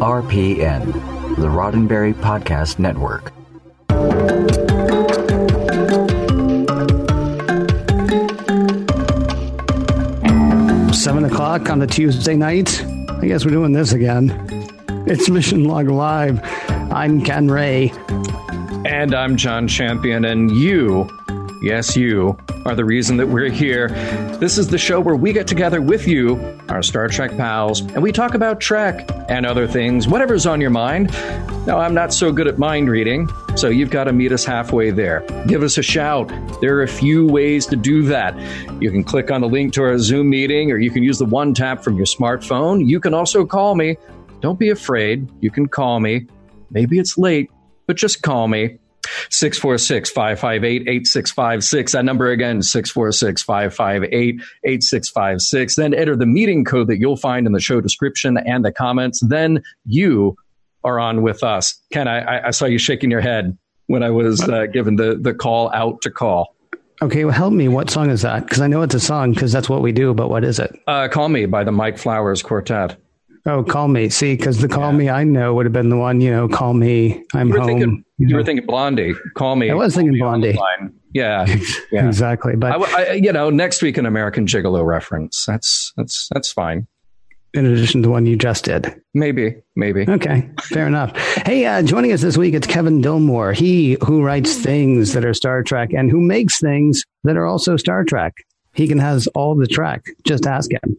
RPN, the Roddenberry Podcast Network. Seven o'clock on the Tuesday night. I guess we're doing this again. It's Mission Log Live. I'm Ken Ray. And I'm John Champion, and you, yes, you, are the reason that we're here. This is the show where we get together with you, our Star Trek pals, and we talk about Trek and other things, whatever's on your mind. Now, I'm not so good at mind reading, so you've got to meet us halfway there. Give us a shout. There are a few ways to do that. You can click on the link to our Zoom meeting, or you can use the one tap from your smartphone. You can also call me. Don't be afraid. You can call me. Maybe it's late, but just call me. 646 558 8656. That number again, 646 558 8656. Then enter the meeting code that you'll find in the show description and the comments. Then you are on with us. Ken, I, I saw you shaking your head when I was uh, given the, the call out to call. Okay, well, help me. What song is that? Because I know it's a song because that's what we do, but what is it? Uh, Call Me by the Mike Flowers Quartet. Oh, Call Me. See, because the Call yeah. Me I know would have been the one, you know, Call Me, I'm you home. Thinking, you, you were thinking Blondie. Call Me. I was thinking Blondie. Yeah, yeah, exactly. But I, I, you know, next week an American Gigolo reference. That's that's that's fine in addition to the one you just did? Maybe, maybe. Okay, fair enough. Hey, uh, joining us this week, it's Kevin Dilmore. He who writes things that are Star Trek and who makes things that are also Star Trek. He can has all the track. Just ask him.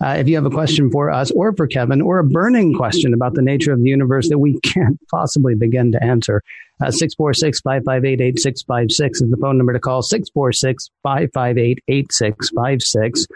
Uh, if you have a question for us or for Kevin or a burning question about the nature of the universe that we can't possibly begin to answer, uh, 646 558 8656 is the phone number to call 646 558 8656.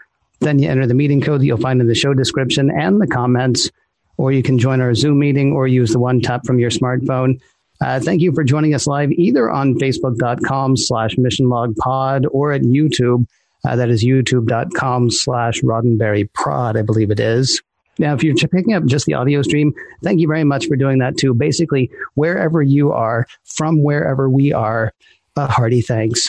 Then you enter the meeting code that you'll find in the show description and the comments, or you can join our Zoom meeting or use the one tap from your smartphone. Uh, thank you for joining us live either on facebook.com slash missionlogpod or at YouTube. Uh, that is youtube.com slash Roddenberry Prod, I believe it is. Now, if you're picking up just the audio stream, thank you very much for doing that too. Basically, wherever you are, from wherever we are, a hearty thanks.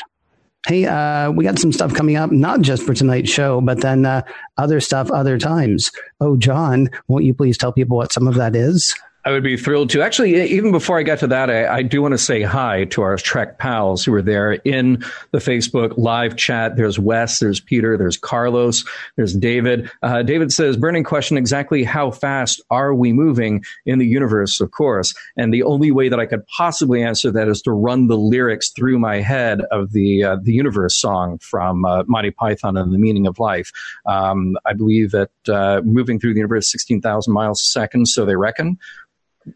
Hey, uh, we got some stuff coming up, not just for tonight's show, but then uh, other stuff other times. Oh, John, won't you please tell people what some of that is? I would be thrilled to. Actually, even before I get to that, I, I, do want to say hi to our Trek pals who are there in the Facebook live chat. There's Wes, there's Peter, there's Carlos, there's David. Uh, David says, burning question exactly how fast are we moving in the universe, of course? And the only way that I could possibly answer that is to run the lyrics through my head of the, uh, the universe song from uh, Monty Python and the meaning of life. Um, I believe that uh, moving through the universe 16,000 miles a second, so they reckon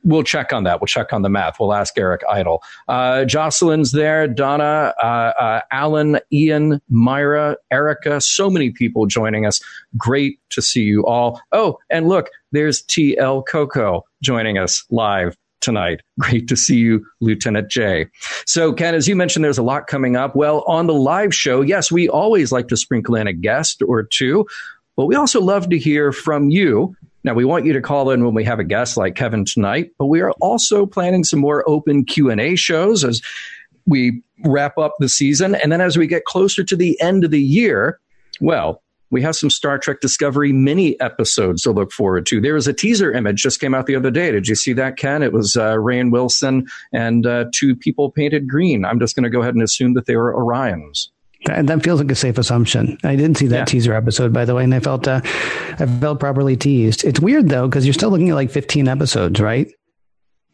we'll check on that. We'll check on the math. We'll ask Eric Idle. Uh, Jocelyn's there, Donna, uh, uh, Alan, Ian, Myra, Erica, so many people joining us. Great to see you all. Oh, and look, there's TL Coco joining us live tonight. Great to see you, Lieutenant Jay. So, Ken, as you mentioned, there's a lot coming up. Well, on the live show, yes, we always like to sprinkle in a guest or two, but we also love to hear from you. Now we want you to call in when we have a guest like Kevin tonight, but we are also planning some more open Q&A shows as we wrap up the season and then as we get closer to the end of the year, well, we have some Star Trek Discovery mini episodes to look forward to. There was a teaser image just came out the other day. Did you see that, Ken? It was uh, Rainn Wilson and uh, two people painted green. I'm just going to go ahead and assume that they were Orions. That, that, feels like a safe assumption. I didn't see that yeah. teaser episode, by the way, and I felt uh, I felt properly teased. It's weird though because you're still looking at like 15 episodes, right?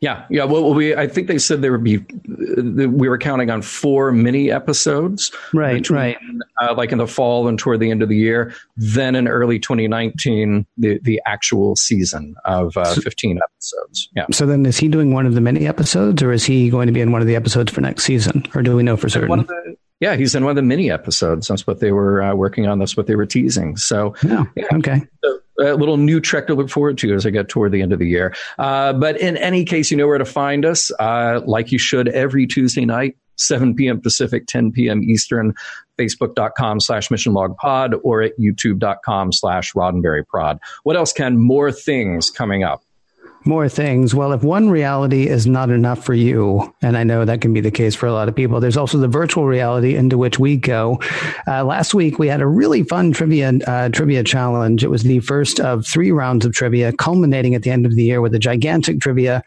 Yeah, yeah. Well, we I think they said there would be we were counting on four mini episodes, right? Between, right. Uh, like in the fall and toward the end of the year. Then in early 2019, the the actual season of uh, 15 episodes. Yeah. So then, is he doing one of the mini episodes, or is he going to be in one of the episodes for next season, or do we know for certain? Yeah, he's in one of the mini episodes. That's what they were uh, working on. That's what they were teasing. So, yeah, yeah. okay. So, a little new trek to look forward to as I get toward the end of the year. Uh, but in any case, you know where to find us, uh, like you should every Tuesday night, 7 p.m. Pacific, 10 p.m. Eastern, facebook.com slash missionlogpod or at youtube.com slash roddenberryprod. What else, can More things coming up. More things. Well, if one reality is not enough for you, and I know that can be the case for a lot of people, there's also the virtual reality into which we go. Uh, last week we had a really fun trivia uh, trivia challenge. It was the first of three rounds of trivia, culminating at the end of the year with a gigantic trivia.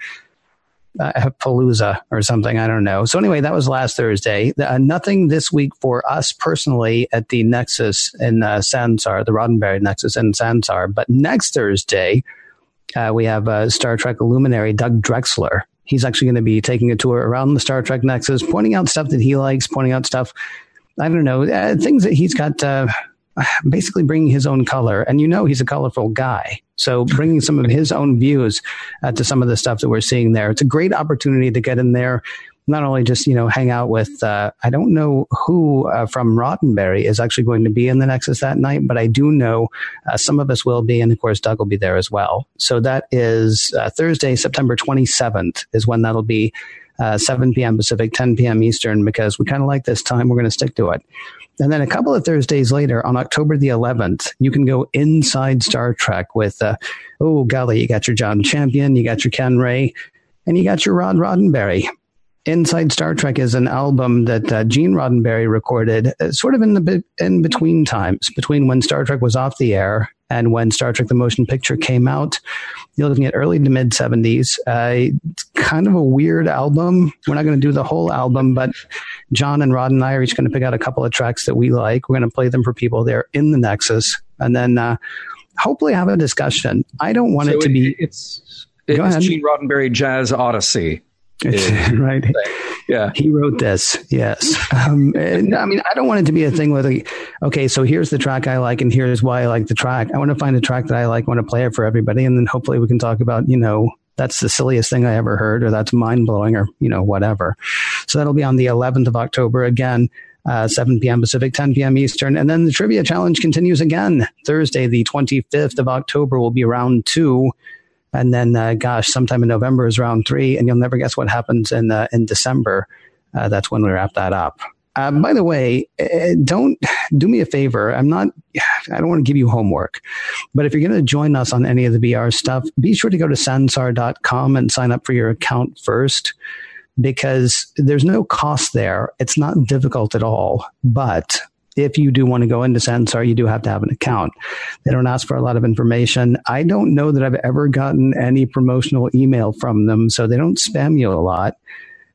Uh, palooza or something. I don't know. So anyway, that was last Thursday. Uh, nothing this week for us personally at the Nexus in uh, Sansar, the Roddenberry Nexus in Sansar. But next Thursday, uh, we have uh, Star Trek luminary Doug Drexler. He's actually going to be taking a tour around the Star Trek Nexus, pointing out stuff that he likes, pointing out stuff, I don't know, uh, things that he's got, uh, basically bringing his own color. And you know, he's a colorful guy. So bringing some of his own views uh, to some of the stuff that we're seeing there. It's a great opportunity to get in there, not only just you know hang out with uh, I don't know who uh, from Roddenberry is actually going to be in the Nexus that night, but I do know uh, some of us will be, and of course Doug will be there as well. So that is uh, Thursday, September 27th, is when that'll be. Uh, 7 p.m. Pacific, 10 p.m. Eastern, because we kind of like this time. We're going to stick to it. And then a couple of Thursdays later, on October the 11th, you can go inside Star Trek with, uh, oh, golly, you got your John Champion, you got your Ken Ray, and you got your Rod Roddenberry. Inside Star Trek is an album that uh, Gene Roddenberry recorded uh, sort of in the in between times, between when Star Trek was off the air and when Star Trek the Motion Picture came out. You're looking at early to mid 70s. Uh, it's kind of a weird album. We're not going to do the whole album, but John and Rod and I are each going to pick out a couple of tracks that we like. We're going to play them for people there in the Nexus and then uh, hopefully have a discussion. I don't want so it to be. It's, it's Gene Roddenberry Jazz Odyssey. right. Yeah. He wrote this. Yes. Um, I mean, I don't want it to be a thing where, like, okay, so here's the track I like, and here's why I like the track. I want to find a track that I like, want to play it for everybody, and then hopefully we can talk about, you know, that's the silliest thing I ever heard, or that's mind blowing, or you know, whatever. So that'll be on the 11th of October again. Uh, 7 p.m. Pacific, 10 p.m. Eastern. And then the trivia challenge continues again. Thursday, the 25th of October, will be round two. And then, uh, gosh, sometime in November is round three, and you'll never guess what happens in uh, in December. Uh, that's when we wrap that up. Uh, by the way, uh, don't do me a favor. I'm not, I don't want to give you homework, but if you're going to join us on any of the BR stuff, be sure to go to sansar.com and sign up for your account first because there's no cost there. It's not difficult at all, but if you do want to go into Sansar, you do have to have an account. They don't ask for a lot of information. I don't know that I've ever gotten any promotional email from them, so they don't spam you a lot.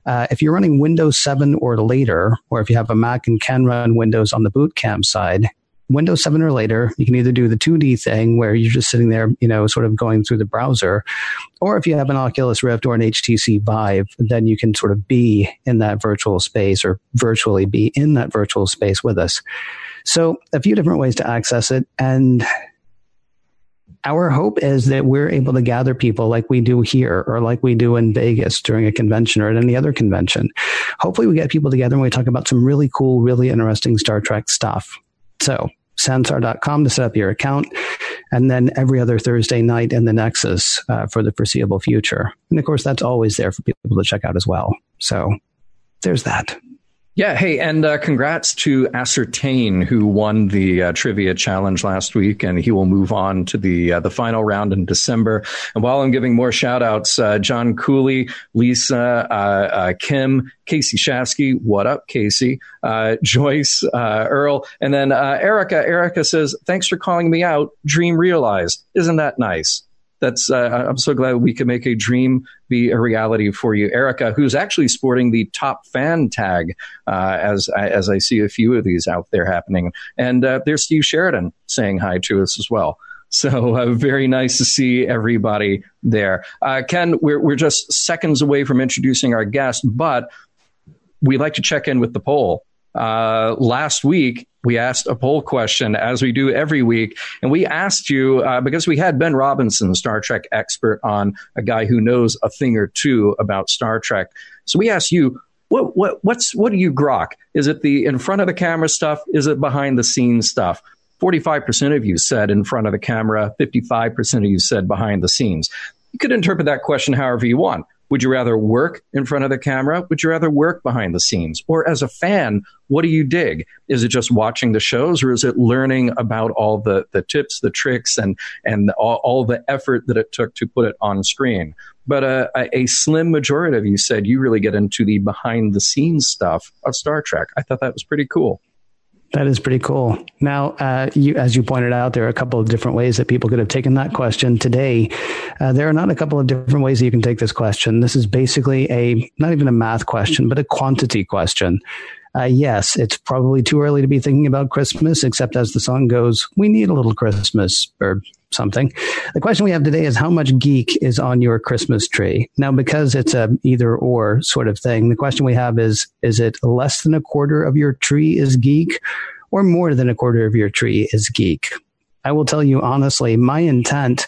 Uh, if you're running Windows 7 or later, or if you have a Mac and can run Windows on the boot camp side, Windows 7 or later, you can either do the 2D thing where you're just sitting there, you know, sort of going through the browser, or if you have an Oculus Rift or an HTC Vive, then you can sort of be in that virtual space or virtually be in that virtual space with us. So a few different ways to access it. And our hope is that we're able to gather people like we do here or like we do in Vegas during a convention or at any other convention. Hopefully we get people together and we talk about some really cool, really interesting Star Trek stuff. So sansar.com to set up your account, and then every other Thursday night in the Nexus uh, for the foreseeable future. And of course, that's always there for people to check out as well. So there's that. Yeah. Hey, and uh, congrats to Ascertain, who won the uh, trivia challenge last week, and he will move on to the uh, the final round in December. And while I'm giving more shout outs, uh, John Cooley, Lisa, uh, uh, Kim, Casey Shafsky, what up, Casey, Joyce, Earl, and then Erica. Erica says, "Thanks for calling me out. Dream realized. Isn't that nice?" That's uh, I'm so glad we can make a dream be a reality for you, Erica, who's actually sporting the top fan tag uh, as as I see a few of these out there happening, and uh, there's Steve Sheridan saying hi to us as well. So uh, very nice to see everybody there. Uh, Ken, we're we're just seconds away from introducing our guest, but we'd like to check in with the poll. Uh, last week, we asked a poll question as we do every week. And we asked you, uh, because we had Ben Robinson, Star Trek expert, on a guy who knows a thing or two about Star Trek. So we asked you, what, what, what's, what do you grok? Is it the in front of the camera stuff? Is it behind the scenes stuff? 45% of you said in front of the camera, 55% of you said behind the scenes. You could interpret that question however you want. Would you rather work in front of the camera? Would you rather work behind the scenes? Or as a fan, what do you dig? Is it just watching the shows or is it learning about all the, the tips, the tricks, and, and all, all the effort that it took to put it on screen? But uh, a, a slim majority of you said you really get into the behind the scenes stuff of Star Trek. I thought that was pretty cool. That is pretty cool. Now, uh, you, as you pointed out, there are a couple of different ways that people could have taken that question today. Uh, there are not a couple of different ways that you can take this question. This is basically a not even a math question, but a quantity question. Uh, yes, it's probably too early to be thinking about Christmas, except as the song goes, we need a little Christmas or something. The question we have today is how much geek is on your Christmas tree? Now, because it's a either or sort of thing, the question we have is, is it less than a quarter of your tree is geek or more than a quarter of your tree is geek? I will tell you honestly, my intent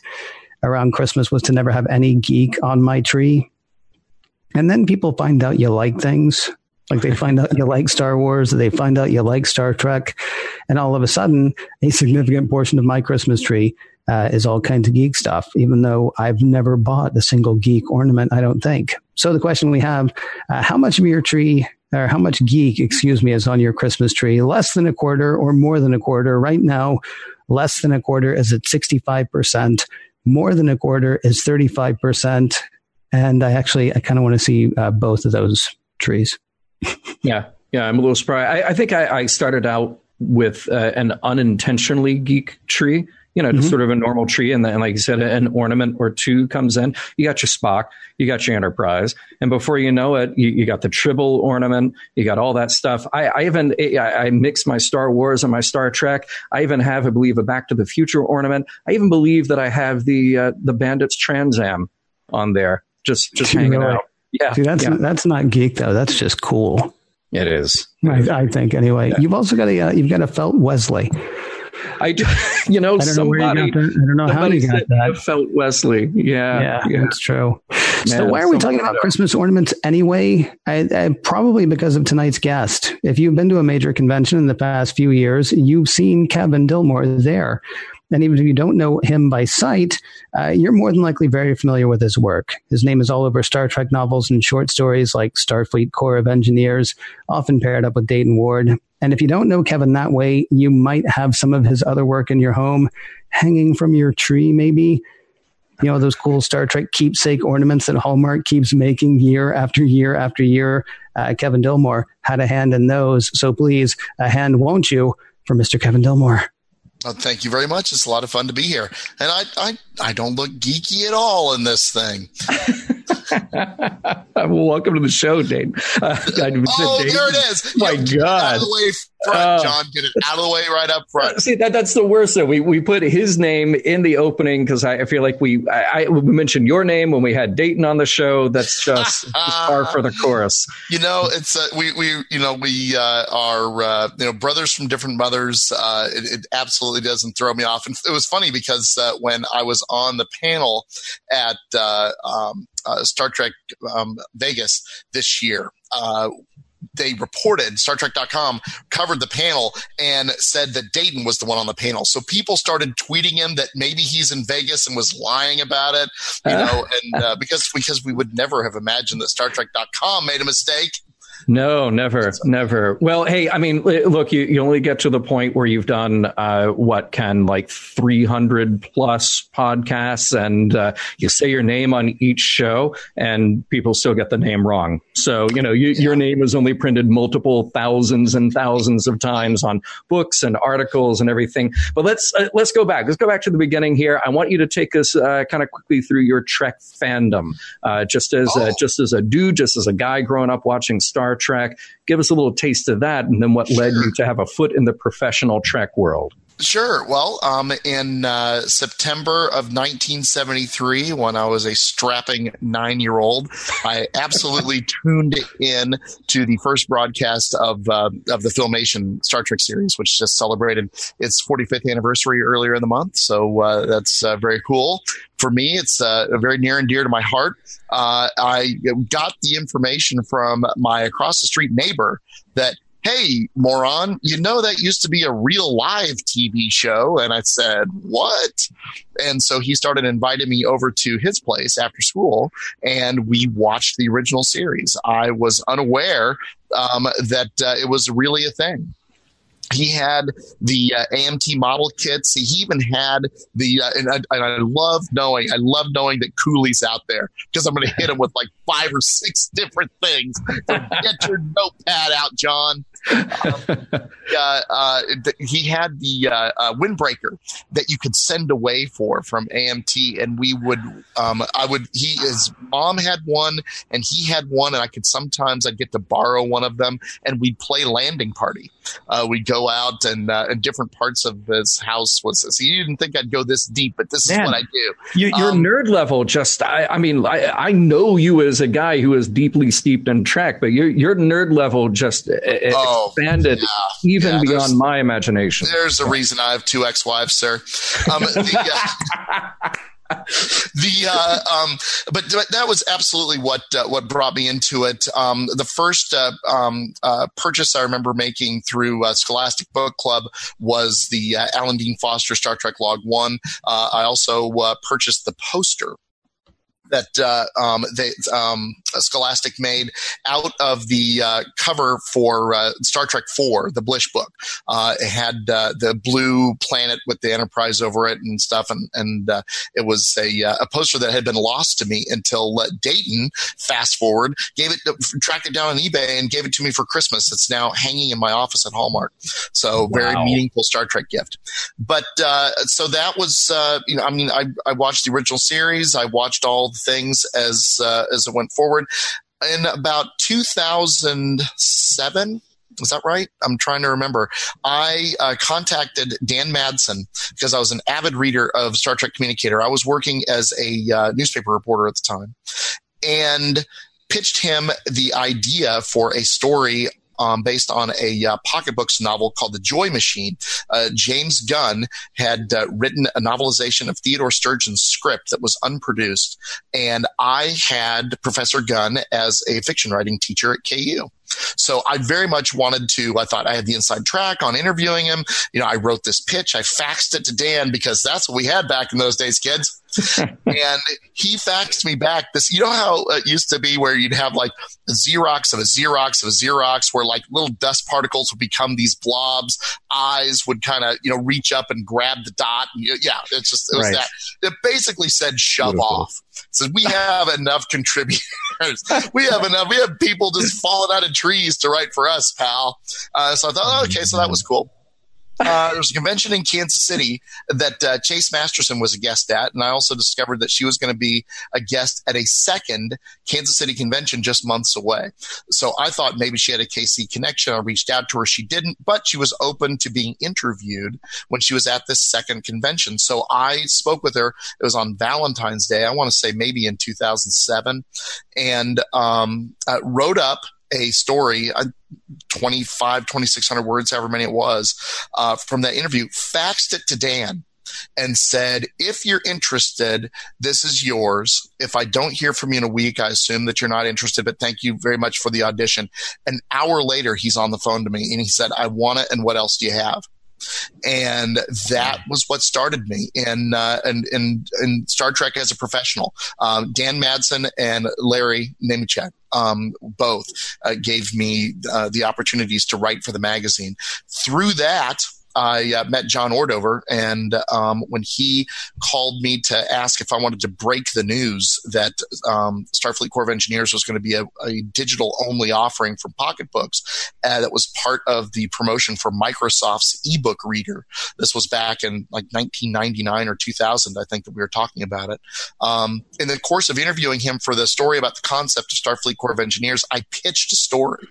around Christmas was to never have any geek on my tree. And then people find out you like things. Like they find out you like Star Wars, they find out you like Star Trek, and all of a sudden, a significant portion of my Christmas tree uh, is all kinds of geek stuff, even though I've never bought a single geek ornament, I don't think. So the question we have, uh, how much of your tree or how much geek, excuse me, is on your Christmas tree? Less than a quarter or more than a quarter? Right now, less than a quarter is at 65%. More than a quarter is 35%. And I actually, I kind of want to see uh, both of those trees. yeah. Yeah. I'm a little surprised. I, I think I, I, started out with uh, an unintentionally geek tree you know, mm-hmm. sort of a normal tree. And then, like you said, an ornament or two comes in. You got your Spock, you got your Enterprise. And before you know it, you, you got the Tribble ornament, you got all that stuff. I, I even, I, I mix my Star Wars and my Star Trek. I even have, I believe, a Back to the Future ornament. I even believe that I have the, uh, the Bandits Trans Am on there, just, just hanging out. Yeah. That's, yeah. that's not geek though. That's just cool. It is. I, I think anyway. Yeah. You've also got a, uh, you've got a felt Wesley. I, do, you know, I don't somebody, know you got that. I don't know how you got that. Felt Wesley. Yeah, yeah, yeah. that's true. so why are we talking about Christmas ornaments anyway? I, I, probably because of tonight's guest. If you've been to a major convention in the past few years, you've seen Kevin Dilmore there. And even if you don't know him by sight, uh, you're more than likely very familiar with his work. His name is all over Star Trek novels and short stories like Starfleet Corps of Engineers, often paired up with Dayton Ward. And if you don't know Kevin that way, you might have some of his other work in your home hanging from your tree, maybe. You know, those cool Star Trek keepsake ornaments that Hallmark keeps making year after year after year. Uh, Kevin Dilmore had a hand in those. So please, a hand, won't you, for Mr. Kevin Dilmore? Oh, thank you very much. It's a lot of fun to be here. And I, I, I don't look geeky at all in this thing. well, welcome to the show, Dane. Uh, oh, Dane. there it is. My God. Out of the way front, uh, John. Get it out of the way right up front. See, that that's the worst. Though. We we put his name in the opening because I, I, feel like we I, I, we mentioned your name when we had Dayton on the show. That's just far for the chorus. You know, it's uh, we we you know we uh, are uh, you know brothers from different mothers. Uh, it, it, absolutely doesn't throw me off. And it was funny because uh, when I was on the panel at um, Star Trek um, Vegas this year. Uh, they reported StarTrek.com covered the panel and said that Dayton was the one on the panel. So people started tweeting him that maybe he's in Vegas and was lying about it, you uh. know, and uh, because because we would never have imagined that StarTrek.com made a mistake. No, never, never. Well, hey, I mean, look, you, you only get to the point where you've done uh, what can like 300 plus podcasts, and uh, you say your name on each show, and people still get the name wrong. So, you know, you, yeah. your name is only printed multiple thousands and thousands of times on books and articles and everything. But let's uh, let's go back. Let's go back to the beginning here. I want you to take us uh, kind of quickly through your Trek fandom, uh, just as oh. just as a dude, just as a guy growing up watching Star Trek. Give us a little taste of that, and then what led you to have a foot in the professional Trek world. Sure. Well, um, in uh, September of 1973, when I was a strapping nine year old, I absolutely tuned in to the first broadcast of, uh, of the Filmation Star Trek series, which just celebrated its 45th anniversary earlier in the month. So uh, that's uh, very cool. For me, it's uh, very near and dear to my heart. Uh, I got the information from my across the street neighbor that Hey, moron, you know that used to be a real live TV show? And I said, What? And so he started inviting me over to his place after school, and we watched the original series. I was unaware um, that uh, it was really a thing he had the uh, AMT model kits. He even had the, uh, and, I, and I love knowing, I love knowing that Cooley's out there because I'm going to hit him with like five or six different things. So get your notepad out, John. Um, uh, uh, he had the uh, uh, windbreaker that you could send away for from AMT, and we would, um, I would, he, his mom had one, and he had one, and I could sometimes I'd get to borrow one of them, and we'd play landing party. Uh, we'd go out and uh, in different parts of this house was. So you didn't think I'd go this deep, but this Man, is what I do. You, your um, nerd level, just I, I mean, I, I know you as a guy who is deeply steeped in Trek, but your your nerd level just oh, expanded yeah, even yeah, beyond my imagination. There's a reason I have two ex-wives, sir. Um, the, uh, the uh, um, but, that was absolutely what uh, what brought me into it. Um, the first uh, um, uh, purchase I remember making through uh, Scholastic Book Club was the uh, Alan Dean Foster Star Trek Log One. I also purchased the poster that uh, um, they, um, Scholastic made out of the uh, cover for uh, Star Trek Four, the Blish book. Uh, it had uh, the blue planet with the Enterprise over it and stuff, and and uh, it was a, a poster that had been lost to me until Dayton. Fast forward, gave it tracked it down on eBay and gave it to me for Christmas. It's now hanging in my office at Hallmark. So wow. very meaningful Star Trek gift. But so that was you know I mean I I watched the original series. I watched all things as uh, as it went forward. In about 2007, is that right? I'm trying to remember. I uh, contacted Dan Madsen because I was an avid reader of Star Trek Communicator. I was working as a uh, newspaper reporter at the time, and pitched him the idea for a story um, based on a uh, pocketbooks novel called The Joy Machine. Uh, James Gunn had uh, written a novelization of Theodore Sturgeon's script that was unproduced, and I had Professor Gunn as a fiction writing teacher at KU. So I very much wanted to, I thought I had the inside track on interviewing him. You know, I wrote this pitch, I faxed it to Dan because that's what we had back in those days, kids. And he faxed me back this, you know how it used to be where you'd have like a Xerox of a Xerox of a Xerox where like little dust particles would become these blobs. Eyes would kind of, you know, reach up and grab the dot. And, yeah, it's just, it was right. that. It basically said shove Beautiful. off. So we have enough contributors. we have enough. We have people just falling out of trees to write for us, pal. Uh, so I thought, oh, okay, so that was cool. Uh, there was a convention in Kansas City that uh, Chase Masterson was a guest at, and I also discovered that she was going to be a guest at a second Kansas City convention just months away. So I thought maybe she had a KC connection. I reached out to her. She didn't, but she was open to being interviewed when she was at this second convention. So I spoke with her. It was on Valentine's Day. I want to say maybe in 2007, and um, uh, wrote up a story, uh, 25, 2600 words, however many it was, uh, from that interview, faxed it to Dan and said, if you're interested, this is yours. If I don't hear from you in a week, I assume that you're not interested, but thank you very much for the audition. An hour later, he's on the phone to me and he said, I want it. And what else do you have? and that was what started me in uh, in, in, in Star Trek as a professional. Um, Dan Madsen and Larry Nemecek um, both uh, gave me uh, the opportunities to write for the magazine. Through that, I uh, met John Ordover, and um, when he called me to ask if I wanted to break the news that um, Starfleet Corps of Engineers was going to be a, a digital only offering from pocketbooks, uh, that was part of the promotion for Microsoft's ebook reader. This was back in like 1999 or 2000, I think that we were talking about it. Um, in the course of interviewing him for the story about the concept of Starfleet Corps of Engineers, I pitched a story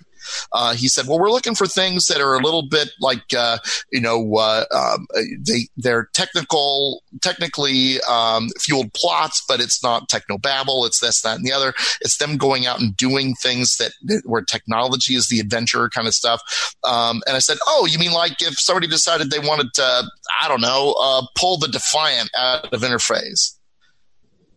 uh, he said, "Well, we're looking for things that are a little bit like uh, you know uh, um, they they're technical, technically um, fueled plots, but it's not techno babble. It's this, that, and the other. It's them going out and doing things that where technology is the adventure kind of stuff." Um, and I said, "Oh, you mean like if somebody decided they wanted to, I don't know, uh, pull the Defiant out of interface?"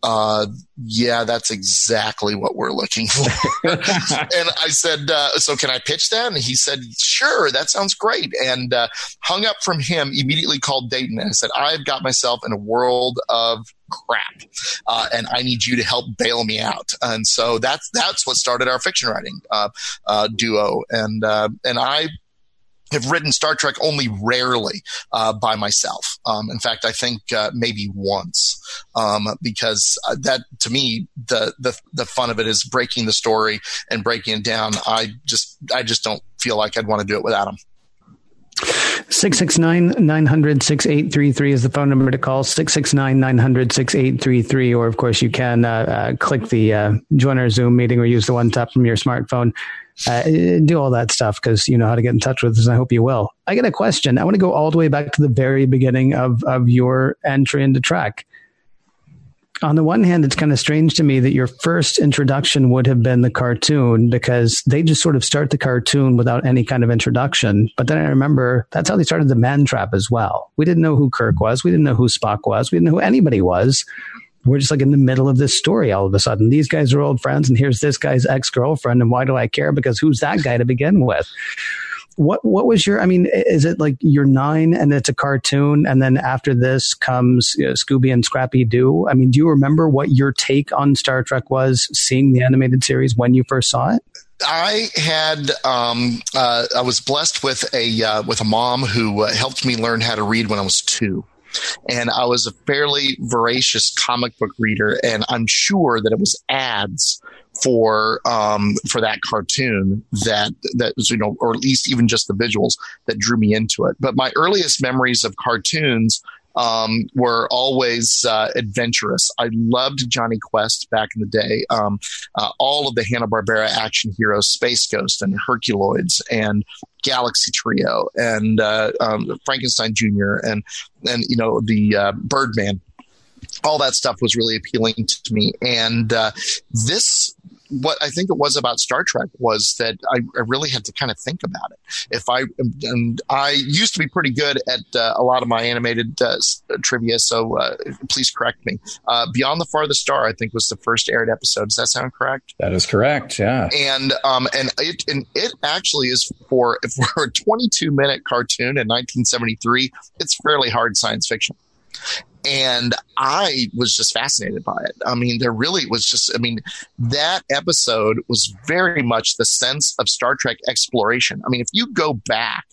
Uh, yeah, that's exactly what we're looking for. and I said, uh, so can I pitch that? And he said, sure, that sounds great. And uh, hung up from him, immediately called Dayton and said, I've got myself in a world of crap, uh, and I need you to help bail me out. And so that's that's what started our fiction writing uh, uh, duo. And uh, and I have written Star Trek only rarely uh, by myself. Um, in fact, I think uh, maybe once, um, because uh, that to me the, the the fun of it is breaking the story and breaking it down. I just I just don't feel like I'd want to do it without him. 669 900 6833 is the phone number to call 669 900 6833. Or, of course, you can uh, uh, click the uh, join our Zoom meeting or use the one tap from your smartphone uh, do all that stuff because you know how to get in touch with us. And I hope you will. I get a question. I want to go all the way back to the very beginning of of your entry into Trek. On the one hand, it's kind of strange to me that your first introduction would have been the cartoon because they just sort of start the cartoon without any kind of introduction. But then I remember that's how they started the Man Trap as well. We didn't know who Kirk was. We didn't know who Spock was. We didn't know who anybody was we're just like in the middle of this story all of a sudden. These guys are old friends, and here's this guy's ex girlfriend. And why do I care? Because who's that guy to begin with? What what was your? I mean, is it like you're nine and it's a cartoon, and then after this comes you know, Scooby and Scrappy Doo? I mean, do you remember what your take on Star Trek was seeing the animated series when you first saw it? I had um, uh, I was blessed with a uh, with a mom who uh, helped me learn how to read when I was two and I was a fairly voracious comic book reader, and I'm sure that it was ads for um, for that cartoon that that was you know, or at least even just the visuals that drew me into it. But my earliest memories of cartoons um, were always uh, adventurous. I loved Jonny Quest back in the day. Um, uh, all of the Hanna Barbera action heroes, Space Ghost and Herculoids and Galaxy Trio and uh, um, Frankenstein Jr. and and you know the uh, Birdman all that stuff was really appealing to me. And uh, this what I think it was about Star Trek was that I, I, really had to kind of think about it. If I and I used to be pretty good at uh, a lot of my animated uh, trivia, so uh, please correct me. Uh, Beyond the Farthest Star, I think, was the first aired episode. Does that sound correct? That is correct. Yeah. And um and it and it actually is for for a 22 minute cartoon in 1973. It's fairly hard science fiction and I was just fascinated by it. I mean, there really was just, I mean, that episode was very much the sense of Star Trek exploration. I mean, if you go back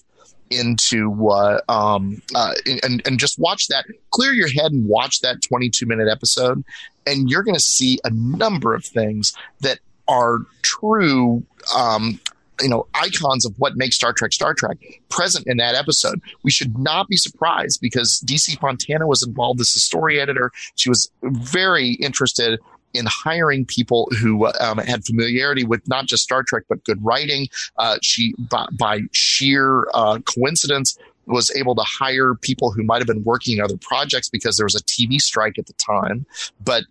into uh, um, uh, and and just watch that, clear your head and watch that 22 minute episode, and you're going to see a number of things that are true um, you know icons of what makes Star Trek Star Trek present in that episode. We should not be surprised because DC Fontana was involved as a story editor. She was very interested in hiring people who um, had familiarity with not just Star Trek but good writing. Uh, she, by, by sheer uh, coincidence, was able to hire people who might have been working in other projects because there was a TV strike at the time. But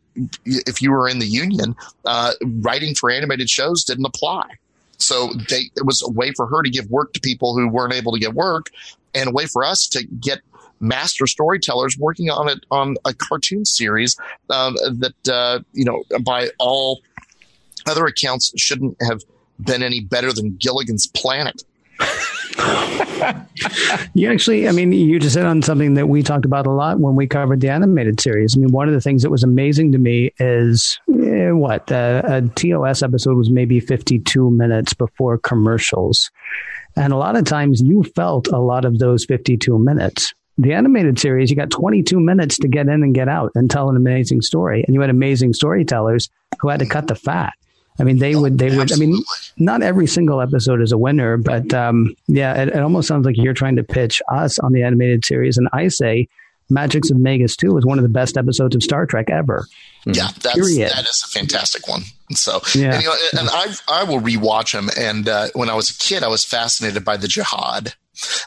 if you were in the union, uh, writing for animated shows didn't apply. So they, it was a way for her to give work to people who weren't able to get work and a way for us to get master storytellers working on it on a cartoon series um, that, uh, you know, by all other accounts shouldn't have been any better than Gilligan's Planet. you actually, I mean, you just hit on something that we talked about a lot when we covered the animated series. I mean, one of the things that was amazing to me is eh, what uh, a TOS episode was maybe 52 minutes before commercials. And a lot of times you felt a lot of those 52 minutes. The animated series, you got 22 minutes to get in and get out and tell an amazing story. And you had amazing storytellers who had to cut the fat. I mean, they would, they would, I mean, not every single episode is a winner, but um, yeah, it, it, almost sounds like you're trying to pitch us on the animated series. And I say Magicks of Megas-Tu is one of the best episodes of Star Trek ever. Yeah, that's, Period. that is a fantastic one. So, yeah. and, you know, and I, I will rewatch them. And uh, when I was a kid, I was fascinated by the jihad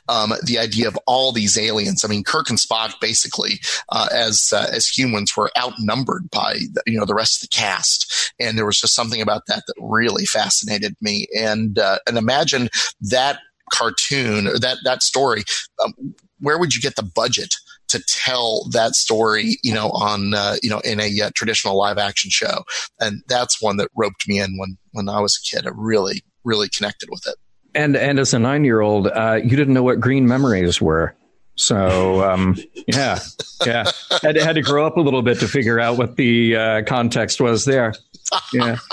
um, the idea of all these aliens. I mean, Kirk and Spock basically, uh, as uh, as humans, were outnumbered by the, you know the rest of the cast, and there was just something about that that really fascinated me. And uh, and imagine that cartoon or that that story. Um, where would you get the budget to tell that story, you know, on uh, you know in a uh, traditional live action show, and that's one that roped me in when when I was a kid. I really really connected with it. And and as a nine year old, uh, you didn't know what green memories were. So um, yeah, yeah, had, had to grow up a little bit to figure out what the uh, context was there. Yeah,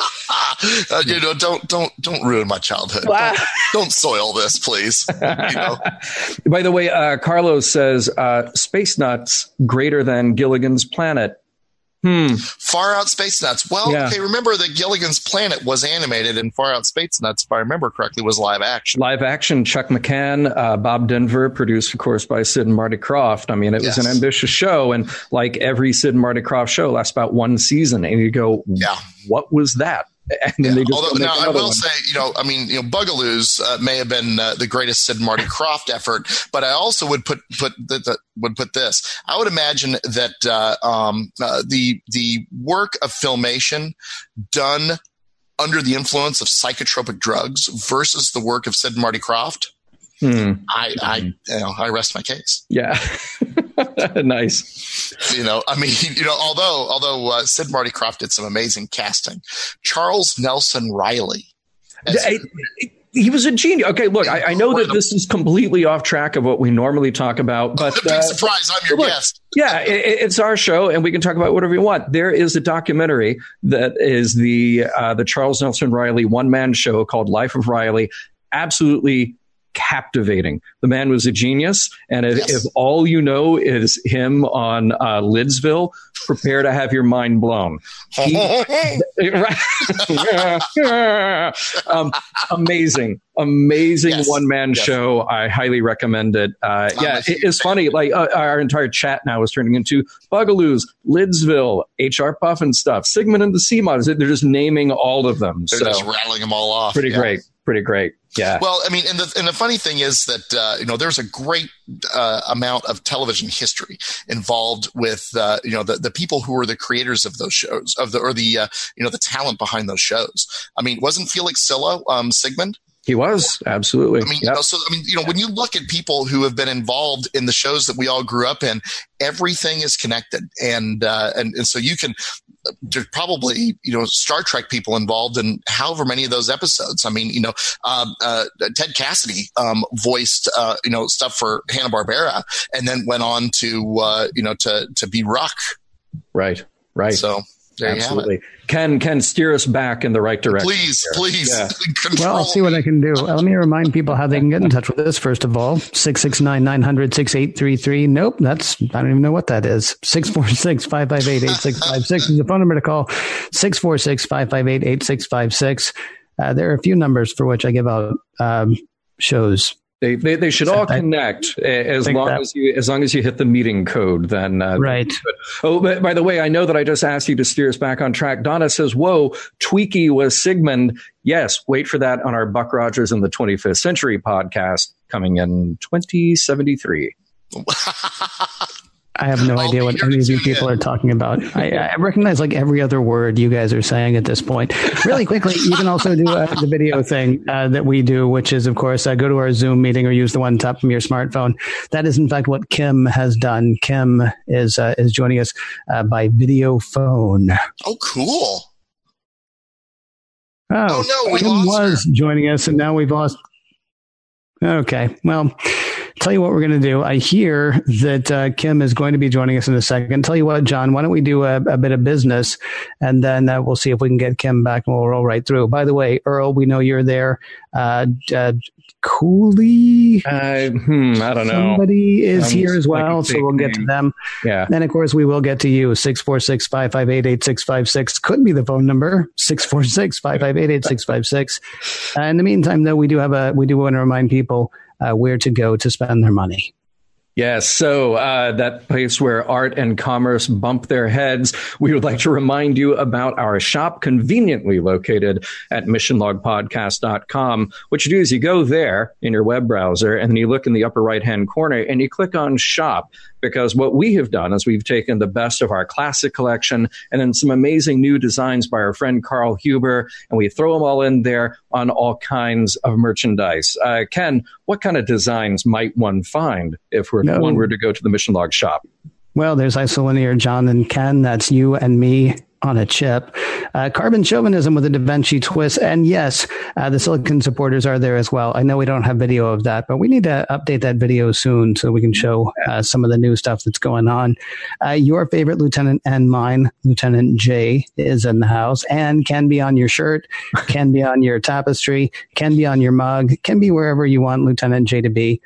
uh, you know, don't don't don't ruin my childhood. Don't, don't soil this, please. You know? By the way, uh, Carlos says uh, space nuts greater than Gilligan's Planet. Hmm. Far Out Space Nuts. Well, Yeah. okay, remember that Gilligan's Planet was animated and Far Out Space Nuts, if I remember correctly, was live action. Live action, Chuck McCann, uh, Bob Denver, produced, of course, by Sid and Marty Krofft. I mean, it was an ambitious show. And like every Sid and Marty Krofft show, lasts about one season. And you go, Yeah. what was that? And then they just Although now I will one. say, you know, I mean, you know, Bugaloos uh, may have been uh, the greatest Sid Marty Krofft effort, but I also would put put the, the, would put this. I would imagine that uh, um, uh, the the work of filmation done under the influence of psychotropic drugs versus the work of Sid Marty Krofft. Hmm. I, I, you know, I rest my case. Yeah. nice. You know, I mean, you know, although although uh, Sid Marty Krofft did some amazing casting, Charles Nelson Reilly. as- I- he was a genius. Okay, look, I, I know that this is completely off track of what we normally talk about, but big uh, surprise! I'm your look, guest. yeah, it, it's our show, and we can talk about whatever we want. There is a documentary that is the uh, the Charles Nelson Reilly one man show called Life of Reilly. Absolutely captivating. The man was a genius, and if, Yes. if all you know is him on uh, Lidsville, prepare to have your mind blown. He, um, amazing, amazing Yes. one man Yes. show. I highly recommend it. Uh, yeah, it- it's funny. Like uh, our entire chat now is turning into Bugaloos, Lidsville, HR Pufnstuf, Sigmund and the Sea Mods. They're just naming all of them. They're so just rattling them all off. pretty Yeah. great, pretty great. Yeah. Well, I mean, and the and the funny thing is that uh, you know there's a great uh, amount of television history involved with uh, you know the, the people who were the creators of those shows of the or the uh, you know the talent behind those shows. I mean, wasn't Felix Silla um, Sigmund? he was absolutely. I mean, you know, so I mean, you know, when you look at people who have been involved in the shows that we all grew up in, everything is connected, and uh, and and so you can. There's probably you know Star Trek people involved in however many of those episodes. I mean, you know, um, uh, Ted Cassidy um, voiced uh, you know stuff for Hanna Barbera, and then went on to uh, you know to to be Ruk. right, right. So there absolutely. Can can steer us back in the right direction. Please, please, Yeah. Well, I'll see what I can do. Let me remind people how they can get in touch with us, first of all. 669 900 6833. Nope, that's, I don't even know what that is. 646 558 8656 is the phone number to call. 646 558 8656. Uh, There are a few numbers for which I give out um, shows. They, they, they should all connect a- as long that- as you as long as you hit the meeting code. Then uh, Right. Oh, but by the way, I know that I just asked you to steer us back on track. Donna says, "Whoa, Twiki was Sigmund." Yes, wait for that on our Buck Rogers in the 25th Century podcast coming in 2073. I have no I'll idea what any of you people in. are talking about. I, I recognize like every other word you guys are saying at this point. Really quickly, you can also do uh, the video thing uh, that we do, which is, of course, uh, go to our Zoom meeting or use the one tap from your smartphone. That is, in fact, what Kim has done. Kim is uh, is joining us uh, by video phone. oh, cool. Oh, Oh, no, we Kim lost was joining us, and now we've lost. Okay, well, tell you what we're going to do. I hear that uh, Kim is going to be joining us in a second. Tell you what, John, why don't we do a, a bit of business, and then uh, we'll see if we can get Kim back, and we'll roll right through. By the way, Earl, we know you're there. Uh, uh, Cooley, Uh, hmm, I don't know. somebody is Sounds here as well, so we'll get to them. Yeah, Then, of course, we will get to you. 646 558 8656 could be the phone number 646 558 8656. Uh, In the meantime, though, we do have a, we do want to remind people uh, where to go to spend their money. Yes, so uh, that place where art and commerce bump their heads, we would like to remind you about our shop conveniently located at missionlogpodcast.com. What you do is you go there in your web browser and then you look in the upper right hand corner and you click on shop. Because what we have done is we've taken the best of our classic collection and then some amazing new designs by our friend Carl Huber, and we throw them all in there on all kinds of merchandise. Uh, Ken, what kind of designs might one find if no. one were to go to the Mission Log shop? Well, there's isolinear John and Ken. That's you and me on a chip. Uh, carbon chauvinism with a Da Vinci twist. And yes, uh, the silicon supporters are there as well. I know we don't have video of that, but we need to update that video soon so we can show uh, some of the new stuff that's going on. Uh, your favorite lieutenant and mine, Lieutenant J, is in the house and can be on your shirt, can be on your tapestry, can be on your mug, can be wherever you want Lieutenant J to be.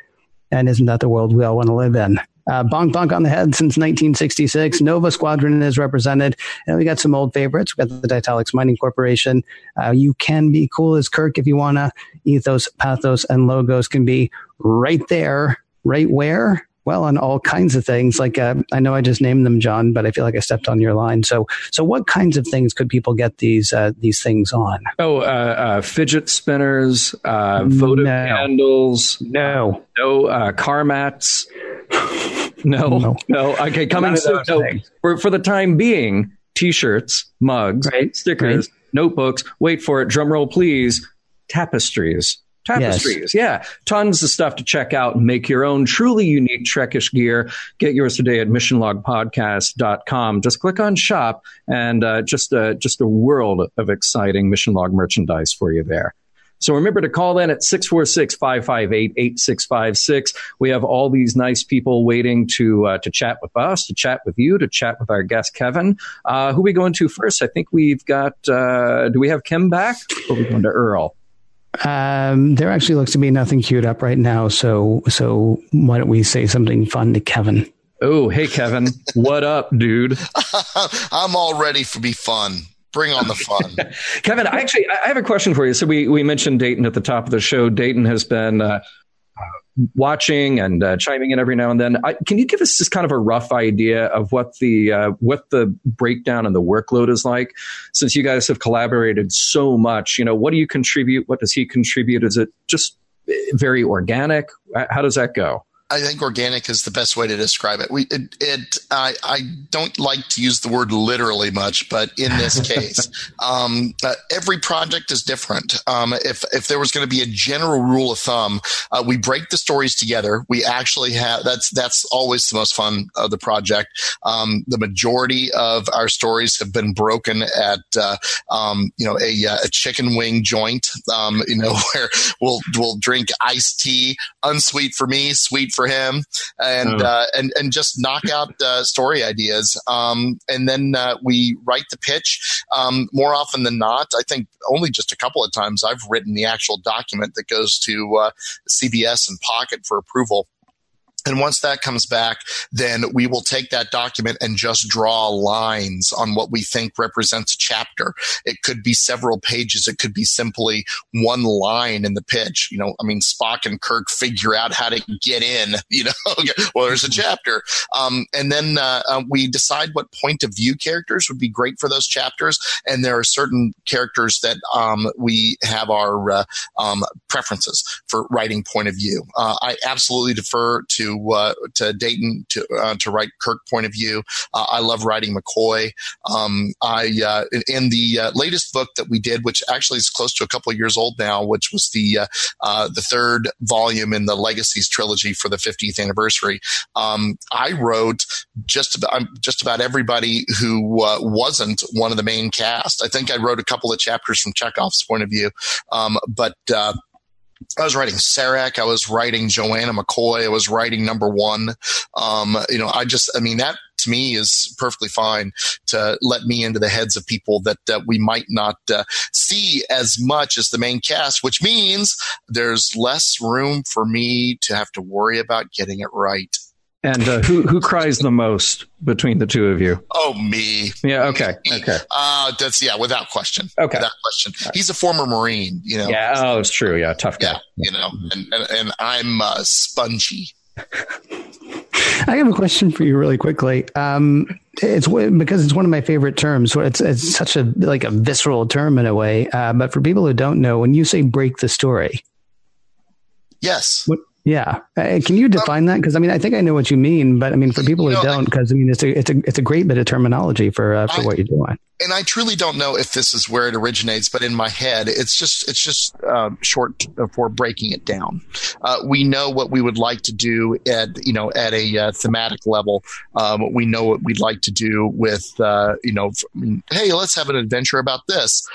And isn't that the world we all want to live in? Uh, bonk bonk on the head since 1966. Nova Squadron is represented. And we got some old favorites. We got the Ditalics Mining Corporation. Uh, you can be cool as Kirk if you want to. Ethos, pathos, and logos can be right there. Right where? Well, on all kinds of things. Like uh, I know I just named them, John, but I feel like I stepped on your line. So, so what kinds of things could people get these uh, these things on? Oh, uh, uh fidget spinners, uh, photo no. candles, no, no car mats. No, no, no. Okay, coming soon. No, for, for the time being, t-shirts, mugs, right. stickers, right. notebooks. Wait for it. Drum roll, please. Tapestries. Tapestries, yes. yeah. Tons of stuff to check out and make your own truly unique Trekish gear. Get yours today at missionlogpodcast.com. Just click on shop and uh, just, uh, just a world of exciting Mission Log merchandise for you there. So remember to call in at 646 558 8656. We have all these nice people waiting to uh, to chat with us, to chat with you, to chat with our guest, Kevin. Uh, who we going to first? I think we've got, uh, do we have Kim back? Or we going to Earl? Um, there actually looks to be nothing queued up right now. So, so why don't we say something fun to Kevin? Oh, hey, Kevin. what up, dude? I'm all ready for be fun. Bring on the fun. Kevin, I actually I have a question for you. So we, we mentioned Dayton at the top of the show. Dayton has been uh, watching and uh, chiming in every now and then. I, can you give us just kind of a rough idea of what the uh, what the breakdown and the workload is like? Since you guys have collaborated so much, you know, what do you contribute? What does he contribute? Is it just very organic? How does that go? I think organic is the best way to describe it. We it, it I I don't like to use the word literally much, but in this case, um, uh, every project is different. Um, if if there was going to be a general rule of thumb, uh, we break the stories together. We actually have that's that's always the most fun of the project. Um, the majority of our stories have been broken at uh, um, you know a, a, chicken wing joint. Um, you know where we'll we'll drink iced tea, unsweet for me, sweet for for him, and oh. uh, and and just knock out uh, story ideas. Um, and then uh, we write the pitch. Um, more often than not, I think only just a couple of times I've written the actual document that goes to uh, CBS and Pocket for approval. And once that comes back, then we will take that document and just draw lines on what we think represents a chapter. It could be several pages. It could be simply one line in the pitch. You know, I mean, Spock and Kirk figure out how to get in, you know, well, there's a chapter. Um, and then uh, uh, we decide what point of view characters would be great for those chapters. And there are certain characters that um, we have our uh, um, preferences for writing point of view. Uh, I absolutely defer to uh, to Dayton to uh, to write Kirk point of view. Uh, I love writing McCoy. Um, I uh, in the uh, latest book that we did, which actually is close to a couple of years old now, which was the the third volume in the Legacies trilogy for the 50th anniversary. Um, I wrote just about um, just about everybody who wasn't one of the main cast. I think I wrote a couple of chapters from Chekov's point of view, um, but I was writing Sarek. I was writing Joanna McCoy. I was writing number one. Um, you know, I just, I mean, that to me is perfectly fine to let me into the heads of people that uh, we might not uh, see as much as the main cast, which means there's less room for me to have to worry about getting it right. And uh, who who cries the most between the two of you? Oh, me. Yeah. Okay. Okay. Uh, that's yeah, without question. Okay. Without question. Right. He's a former Marine. You know. Yeah. Oh, it's true. Yeah. Tough guy. Yeah. You know, and and, and I'm uh, spongy. I have a question for you, really quickly. Um, it's because it's one of my favorite terms. It's it's such a like a visceral term in a way. Uh, but for people who don't know, when you say break the story, yes, what Yeah, uh, can you define that? Because I mean, I think I know what you mean, but I mean, for people who know, don't, because I mean, it's a it's a it's a great bit of terminology for uh, for I, what you're doing. And I truly don't know if this is where it originates, but in my head, it's just it's just uh, short for breaking it down. Uh, we know what we would like to do at you know at a uh, thematic level. Um, we know what we'd like to do with uh, you know, hey, let's have an adventure about this,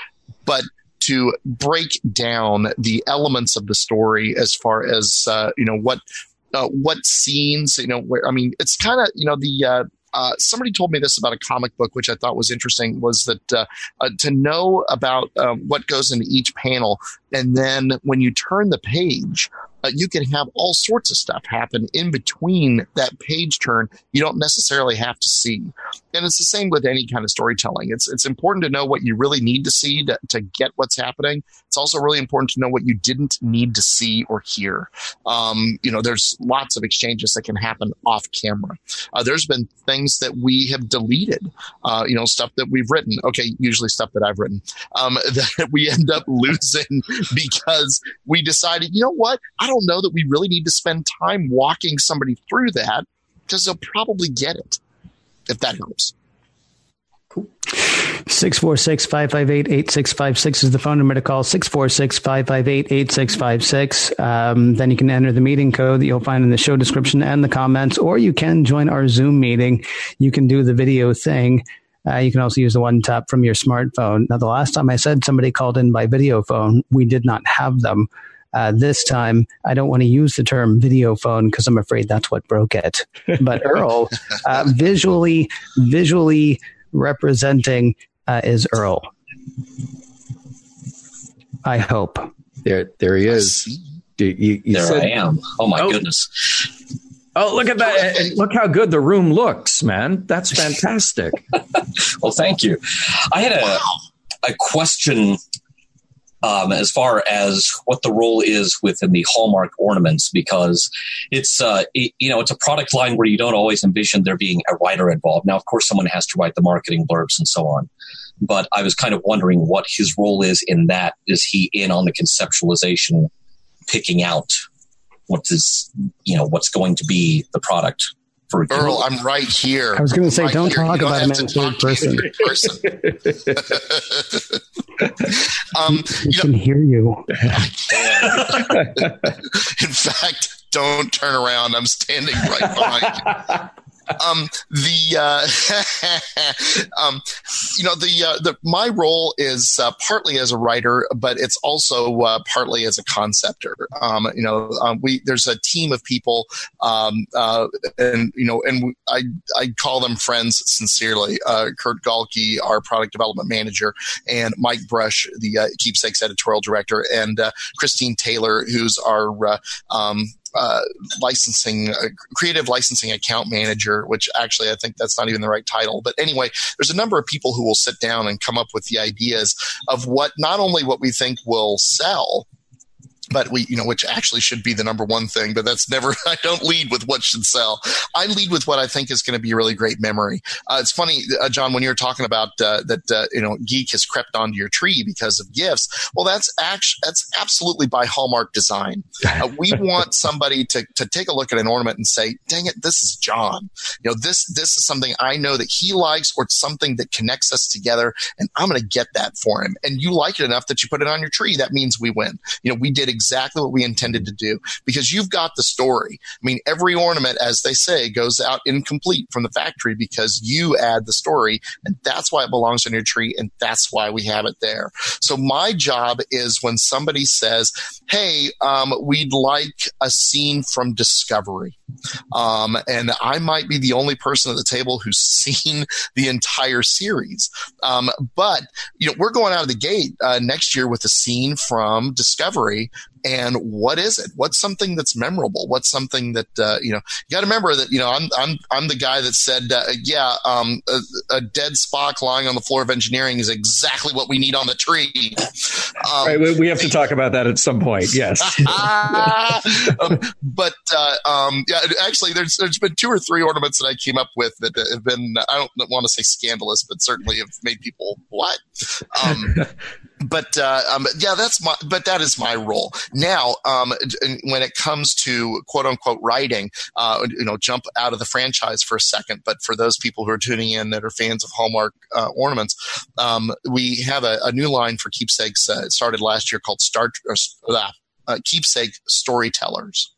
but to break down the elements of the story as far as uh, you know what uh, what scenes you know where I mean it's kind of you know the uh, uh, somebody told me this about a comic book, which I thought was interesting, was that uh, uh, to know about um, what goes into each panel, and then when you turn the page, uh, you can have all sorts of stuff happen in between that page turn you don't necessarily have to see. And it's the same with any kind of storytelling. It's it's important to know what you really need to see to, to get what's happening. It's also really important to know what you didn't need to see or hear. Um, you know, there's lots of exchanges that can happen off camera. Uh, there's been things that we have deleted, uh, you know, stuff that we've written. Okay, usually stuff that I've written um, that we end up losing because we decided, you know what, I don't know that we really need to spend time walking somebody through that because they'll probably get it if that helps. Cool. 646 558 8656 is the phone number to call 646 558 8656. Um, then you can enter the meeting code that you'll find in the show description and the comments, or you can join our Zoom meeting. You can do the video thing. Uh, you can also use the one tap from your smartphone. Now, the last time I said somebody called in by video phone, we did not have them. Uh, this time, I don't want to use the term video phone because I'm afraid that's what broke it. But Earl, uh, visually, visually representing uh, is Earl. I hope. There, there he is. You, you, you there said, I am. Oh my oh. goodness. Oh, look at that. And look how good the room looks, man. That's fantastic. well, thank you. I had a, wow. a question um, as far as what the role is within the Hallmark ornaments, because it's uh, it, you know it's a product line where you don't always envision there being a writer involved. Now, of course, someone has to write the marketing blurbs and so on. But I was kind of wondering what his role is in that. Is he in on the conceptualization, picking out what is you know what's going to be the product? For Earl, I'm right here. I was going to say, right don't here. talk about him in third person. person. um, you can know, hear you. in fact, don't turn around. I'm standing right behind you um, the uh, um, you know the uh, the my role is uh, partly as a writer, but it's also uh, partly as a conceptor. Um, you know, um, we there's a team of people, um, uh, and you know, and I I call them friends sincerely. Uh, Kurt Galke, our product development manager, and Mike Brush, the Keepsakes editorial director, and Christine Taylor, who's our um, uh, licensing, uh, creative licensing account manager, which actually I think that's not even the right title. But anyway, there's a number of people who will sit down and come up with the ideas of what not only what we think will sell, but we, you know, which actually should be the number one thing, but that's never, I don't lead with what should sell. I lead with what I think is going to be a really great memory. Uh, it's funny, uh, John, when you're talking about uh, that, uh, you know, geek has crept onto your tree because of gifts. Well, that's actually, that's absolutely by Hallmark design. Uh, we want somebody to, to take a look at an ornament and say, dang it, this is John. You know, this, this is something I know that he likes or it's something that connects us together and I'm going to get that for him. And you like it enough that you put it on your tree. That means we win. You know, we did exactly what we intended to do because you've got the story. I mean, every ornament, as they say, goes out incomplete from the factory because you add the story, and that's why it belongs on your tree, and that's why we have it there. So my job is when somebody says, "Hey, um, we'd like a scene from Discovery," um, and I might be the only person at the table who's seen the entire series, um, but you know, we're going out of the gate uh, next year with a scene from Discovery and what is it? What's something that's memorable? What's something that uh, you know? You got to remember that you know I'm I'm I'm the guy that said, uh, yeah, um, a, a, dead Spock lying on the floor of engineering is exactly what we need on the tree. Um, right, we have to talk about that at some point. Yes, um, but uh, um, yeah, actually, there's there's been two or three ornaments that I came up with that have been I don't want to say scandalous, but certainly have made people what. But uh, um, yeah, that's my. But that is my role now. Um, when it comes to quote unquote writing, uh, you know, jump out of the franchise for a second. But for those people who are tuning in that are fans of Hallmark uh, ornaments, um, we have a, a, new line for keepsakes. Uh, started last year called Star uh, uh, Keepsake Storytellers.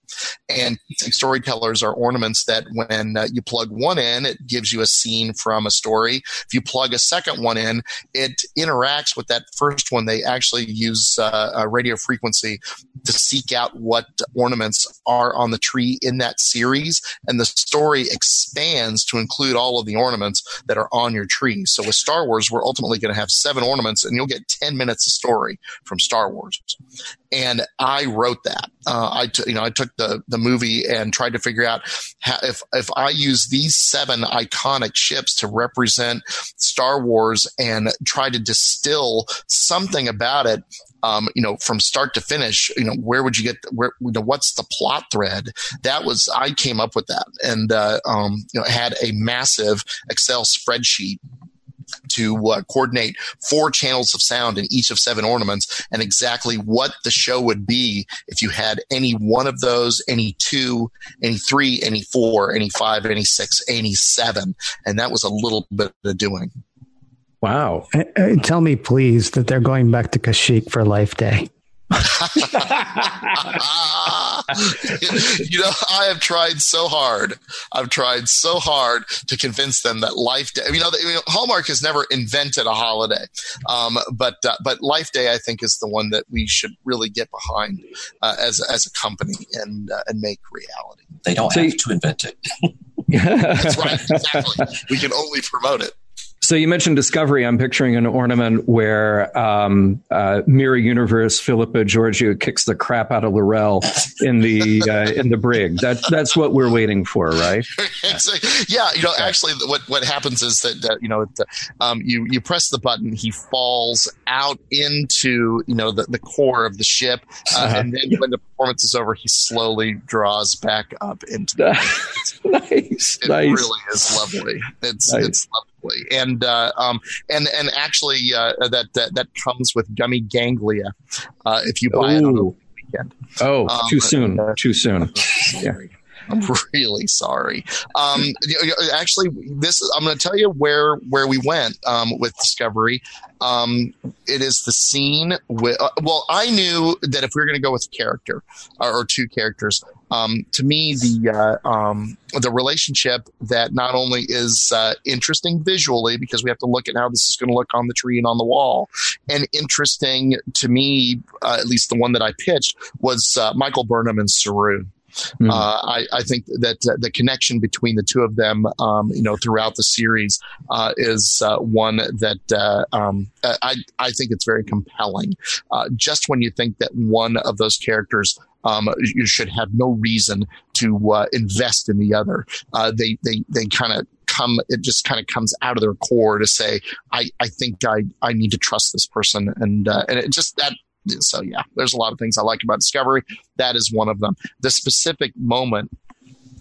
And storytellers are ornaments that when uh, you plug one in, it gives you a scene from a story. If you plug a second one in, it interacts with that first one. They actually use uh, a radio frequency to seek out what ornaments are on the tree in that series. And the story expands to include all of the ornaments that are on your tree. So with Star Wars, we're ultimately going to have seven ornaments and you'll get 10 minutes of story from Star Wars. And I wrote that. Uh, I, t- you know, I took the the movie and tried to figure out how, if if I use these seven iconic ships to represent Star Wars and try to distill something about it um, you know, from start to finish, you know, where would you get, where, you know, what's the plot thread? That was, I came up with that and, uh, um, you know, had a massive Excel spreadsheet to uh, coordinate four channels of sound in each of seven ornaments and exactly what the show would be if you had any one of those, any two, any three, any four, any five, any six, any seven. And that was a little bit of doing. Wow. Uh, tell me, please, that they're going back to Kashyyyk for Life Day. You know, I have tried so hard. I've tried so hard to convince them that Life Day. You know, you know Hallmark has never invented a holiday, um, but uh, but Life Day, I think, is the one that we should really get behind uh, as as a company and uh, and make reality. They don't have to invent it. That's right. Exactly. We can only promote it. So you mentioned Discovery. I'm picturing an ornament where um, uh, Mirror Universe Philippa Georgiou kicks the crap out of Lorca in the uh, in the brig. That that's what we're waiting for, right? yeah, you know, actually, what what happens is that, that you know, um, you you press the button, he falls out into you know the, the core of the ship, uh, uh-huh. and then when the performance is over, he slowly draws back up into. The nice, it nice. really is lovely. It's nice. it's lovely and uh, um, and and actually uh, that, that that comes with gummy ganglia uh, if you buy Ooh. it on the weekend. Oh, um, too soon. Uh, too soon. yeah. I'm really sorry. Um, actually, this I'm going to tell you where where we went um, with Discovery. Um, it is the scene with. Uh, well, I knew that if we were going to go with a character or, or two characters, um, to me the uh, um, the relationship that not only is uh, interesting visually because we have to look at how this is going to look on the tree and on the wall, and interesting to me, uh, at least the one that I pitched was uh, Michael Burnham and Saru. Mm. Uh, I, I, think that uh, the connection between the two of them, um, you know, throughout the series, uh, is uh, one that uh, um, I, I think it's very compelling. Uh, just when you think that one of those characters um, you should have no reason to invest in the other, they they they kind of come it just kind of comes out of their core to say i i think i i need to trust this person and uh, and it just that so yeah, there's a lot of things I like about Discovery. That is one of them. The specific moment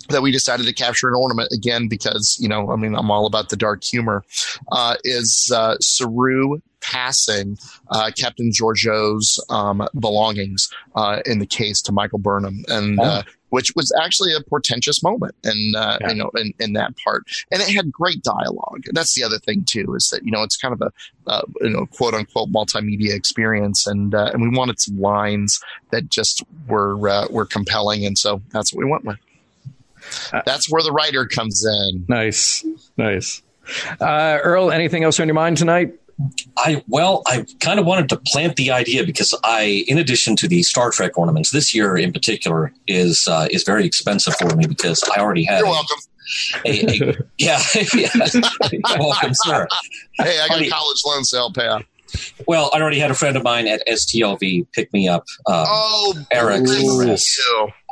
that we decided to capture an ornament again because you know I mean I'm all about the dark humor uh, is uh, Saru passing uh, Captain Georgiou's um, belongings uh, in the case to Michael Burnham and. Oh which was actually a portentous moment and uh, yeah. you know in, in that part. And it had great dialogue. That's the other thing too is that you know it's kind of a uh, you know quote unquote multimedia experience. And uh, and we wanted some lines that just were uh, were compelling. And so that's what we went with. Uh, that's where the writer comes in. Nice. Nice. Uh, earl anything else on your mind tonight I well, I kind of wanted to plant the idea because I, in addition to the Star Trek ornaments, this year in particular is uh, is very expensive for me because I already have. You're welcome. A, a, yeah, yeah. Welcome, sir. Hey, I got already, college loan sale help. Well, I already had a friend of mine at STLV pick me up. Um, oh, Arex.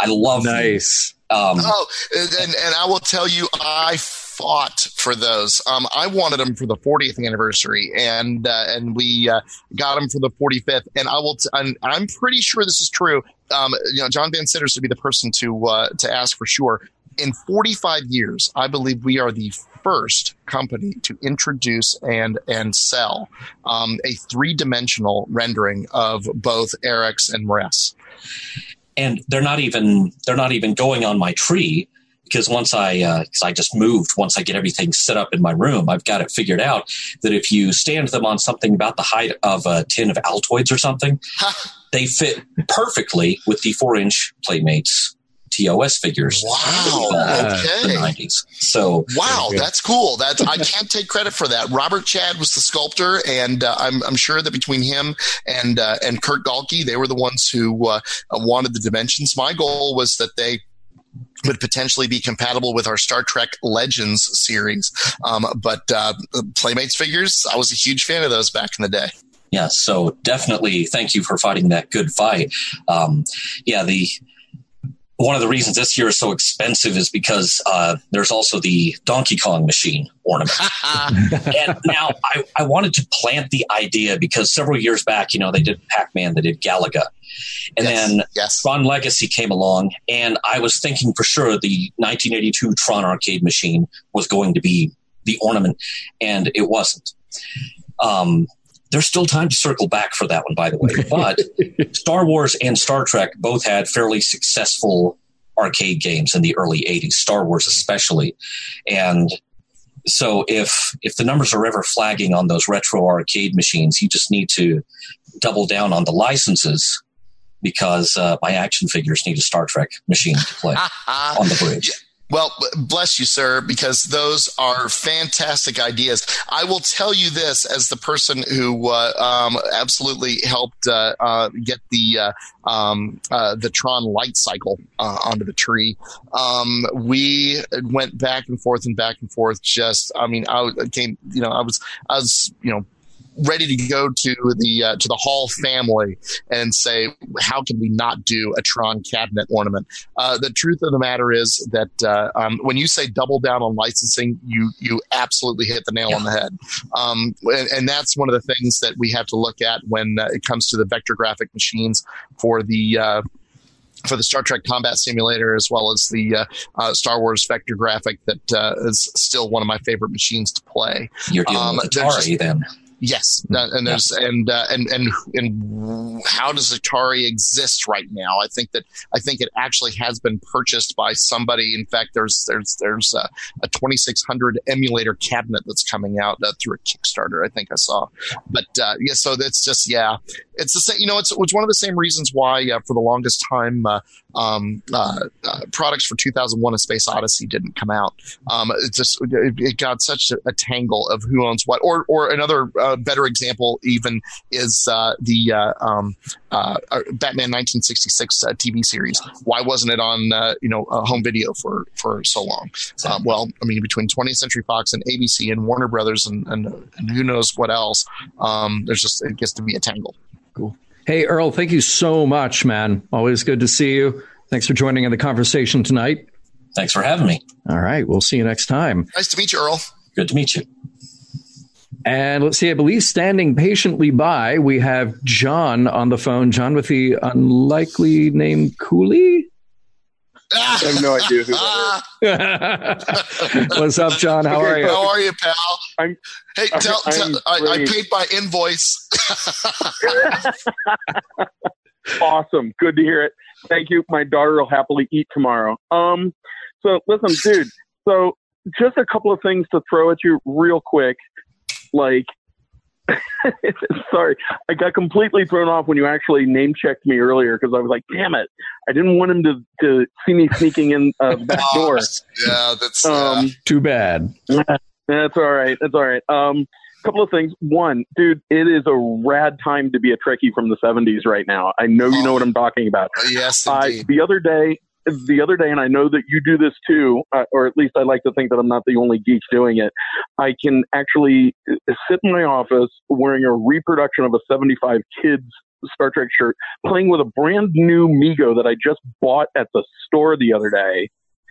I love nice. Um, oh, and, and I will tell you, I fought for those. Um, I wanted them for the 40th anniversary, and uh, and we uh, got them for the 45th. And I will. T- I'm, I'm pretty sure this is true. Um, you know, John Van Citters would be the person to uh, to ask for sure. in 45 years, I believe we are the first company to introduce and and sell um, a three dimensional rendering of both Arex's and M'Ress. And they're not even they're not even going on my tree because once I uh, I just moved, once I get everything set up in my room, I've got it figured out that if you stand them on something about the height of a tin of Altoids or something, they fit perfectly with the four inch Playmates TOS figures. Wow. Uh, okay. The 90s. So wow, that's cool. That's I can't take credit for that. Robert Chad was the sculptor, and uh, I'm I'm sure that between him and uh, and Kurt Galke, they were the ones who uh, wanted the dimensions. My goal was that they would potentially be compatible with our Star Trek Legends series. Um, but uh, Playmates figures, I was a huge fan of those back in the day. Yeah, so definitely thank you for fighting that good fight. Um, yeah, the one of the reasons this year is so expensive is because uh, there's also the Donkey Kong machine ornament. and now I, I wanted to plant the idea because several years back, you know, they did Pac Man, they did Galaga. And Yes, then yes. Tron Legacy came along, and I was thinking for sure the 1982 Tron arcade machine was going to be the ornament, and it wasn't. Um, there's still time to circle back for that one, by the way. But Star Wars and Star Trek both had fairly successful arcade games in the early 80s, Star Wars especially. And so if if the numbers are ever flagging on those retro arcade machines, you just need to double down on the licenses because uh, my action figures need a Star Trek machine to play on the bridge. Well, bless you, sir, because those are fantastic ideas. I will tell you this as the person who uh, um, absolutely helped uh, uh, get the uh, um, uh, the Tron light cycle uh, onto the tree. Um, we went back and forth and back and forth. Just, I mean, I came, you know, I was, I was, you know, ready to go to the uh, to the Hall family and say, how can we not do a Tron cabinet ornament? Uh, the truth of the matter is that uh, um, when you say double down on licensing, you you absolutely hit the nail on the head, um, and, and that's one of the things that we have to look at when uh, it comes to the vector graphic machines for the. Uh, for the Star Trek Combat Simulator, as well as the uh, uh, Star Wars Vector Graphic, that uh, is still one of my favorite machines to play. You're dealing Um, with Atari then. Yes, and there's and uh, and and and how does Atari exist right now? I think that I think it actually has been purchased by somebody. In fact, there's there's there's a, a 2600 emulator cabinet that's coming out uh, through a Kickstarter. I think I saw, but uh, yeah, so that's just yeah, it's the same. You know, it's it's one of the same reasons why uh, for the longest time uh, um, uh, uh, products for 2001: A Space Odyssey didn't come out. Um, it just it, it got such a, a tangle of who owns what. Or or another uh, better example even is uh, the uh, um, uh, Batman 1966 uh, TV series. Why wasn't it on you know home video for for so long? Well, I mean, between 20th Century Fox and ABC and Warner Brothers and and, and who knows what else, um, there's just it gets to be a tangle. Hey, Earl, thank you so much, man. Always good to see you. Thanks for joining in the conversation tonight. Thanks for having me. All right, we'll see you next time. Nice to meet you, Earl. Good to meet you. And let's see, I believe standing patiently by, we have John on the phone. John with the unlikely name Cooley. I have no idea who that What's up, John? How Okay, are you? How are you, pal? I'm- hey, tell, I'm tell, I, I great. paid by invoice. awesome. Good to hear it. Thank you. My daughter will happily eat tomorrow. Um, so listen, dude. So just a couple of things to throw at you real quick. Like, sorry, I got completely thrown off when you actually name checked me earlier because I was like, damn it, I didn't want him to, to see me sneaking in uh, the back door. yeah, that's uh, Um, Too bad. That's all right. That's all right. Um, couple of things. One, dude, it is a rad time to be a Trekkie from the '70s right now. I know you know what I'm talking about. yes, indeed. the other day, the other day, and I know that you do this too, uh, or at least I like to think that I'm not the only geek doing it. I can actually uh, sit in my office wearing a reproduction of a '75 kids Star Trek shirt, playing with a brand new Mego that I just bought at the store the other day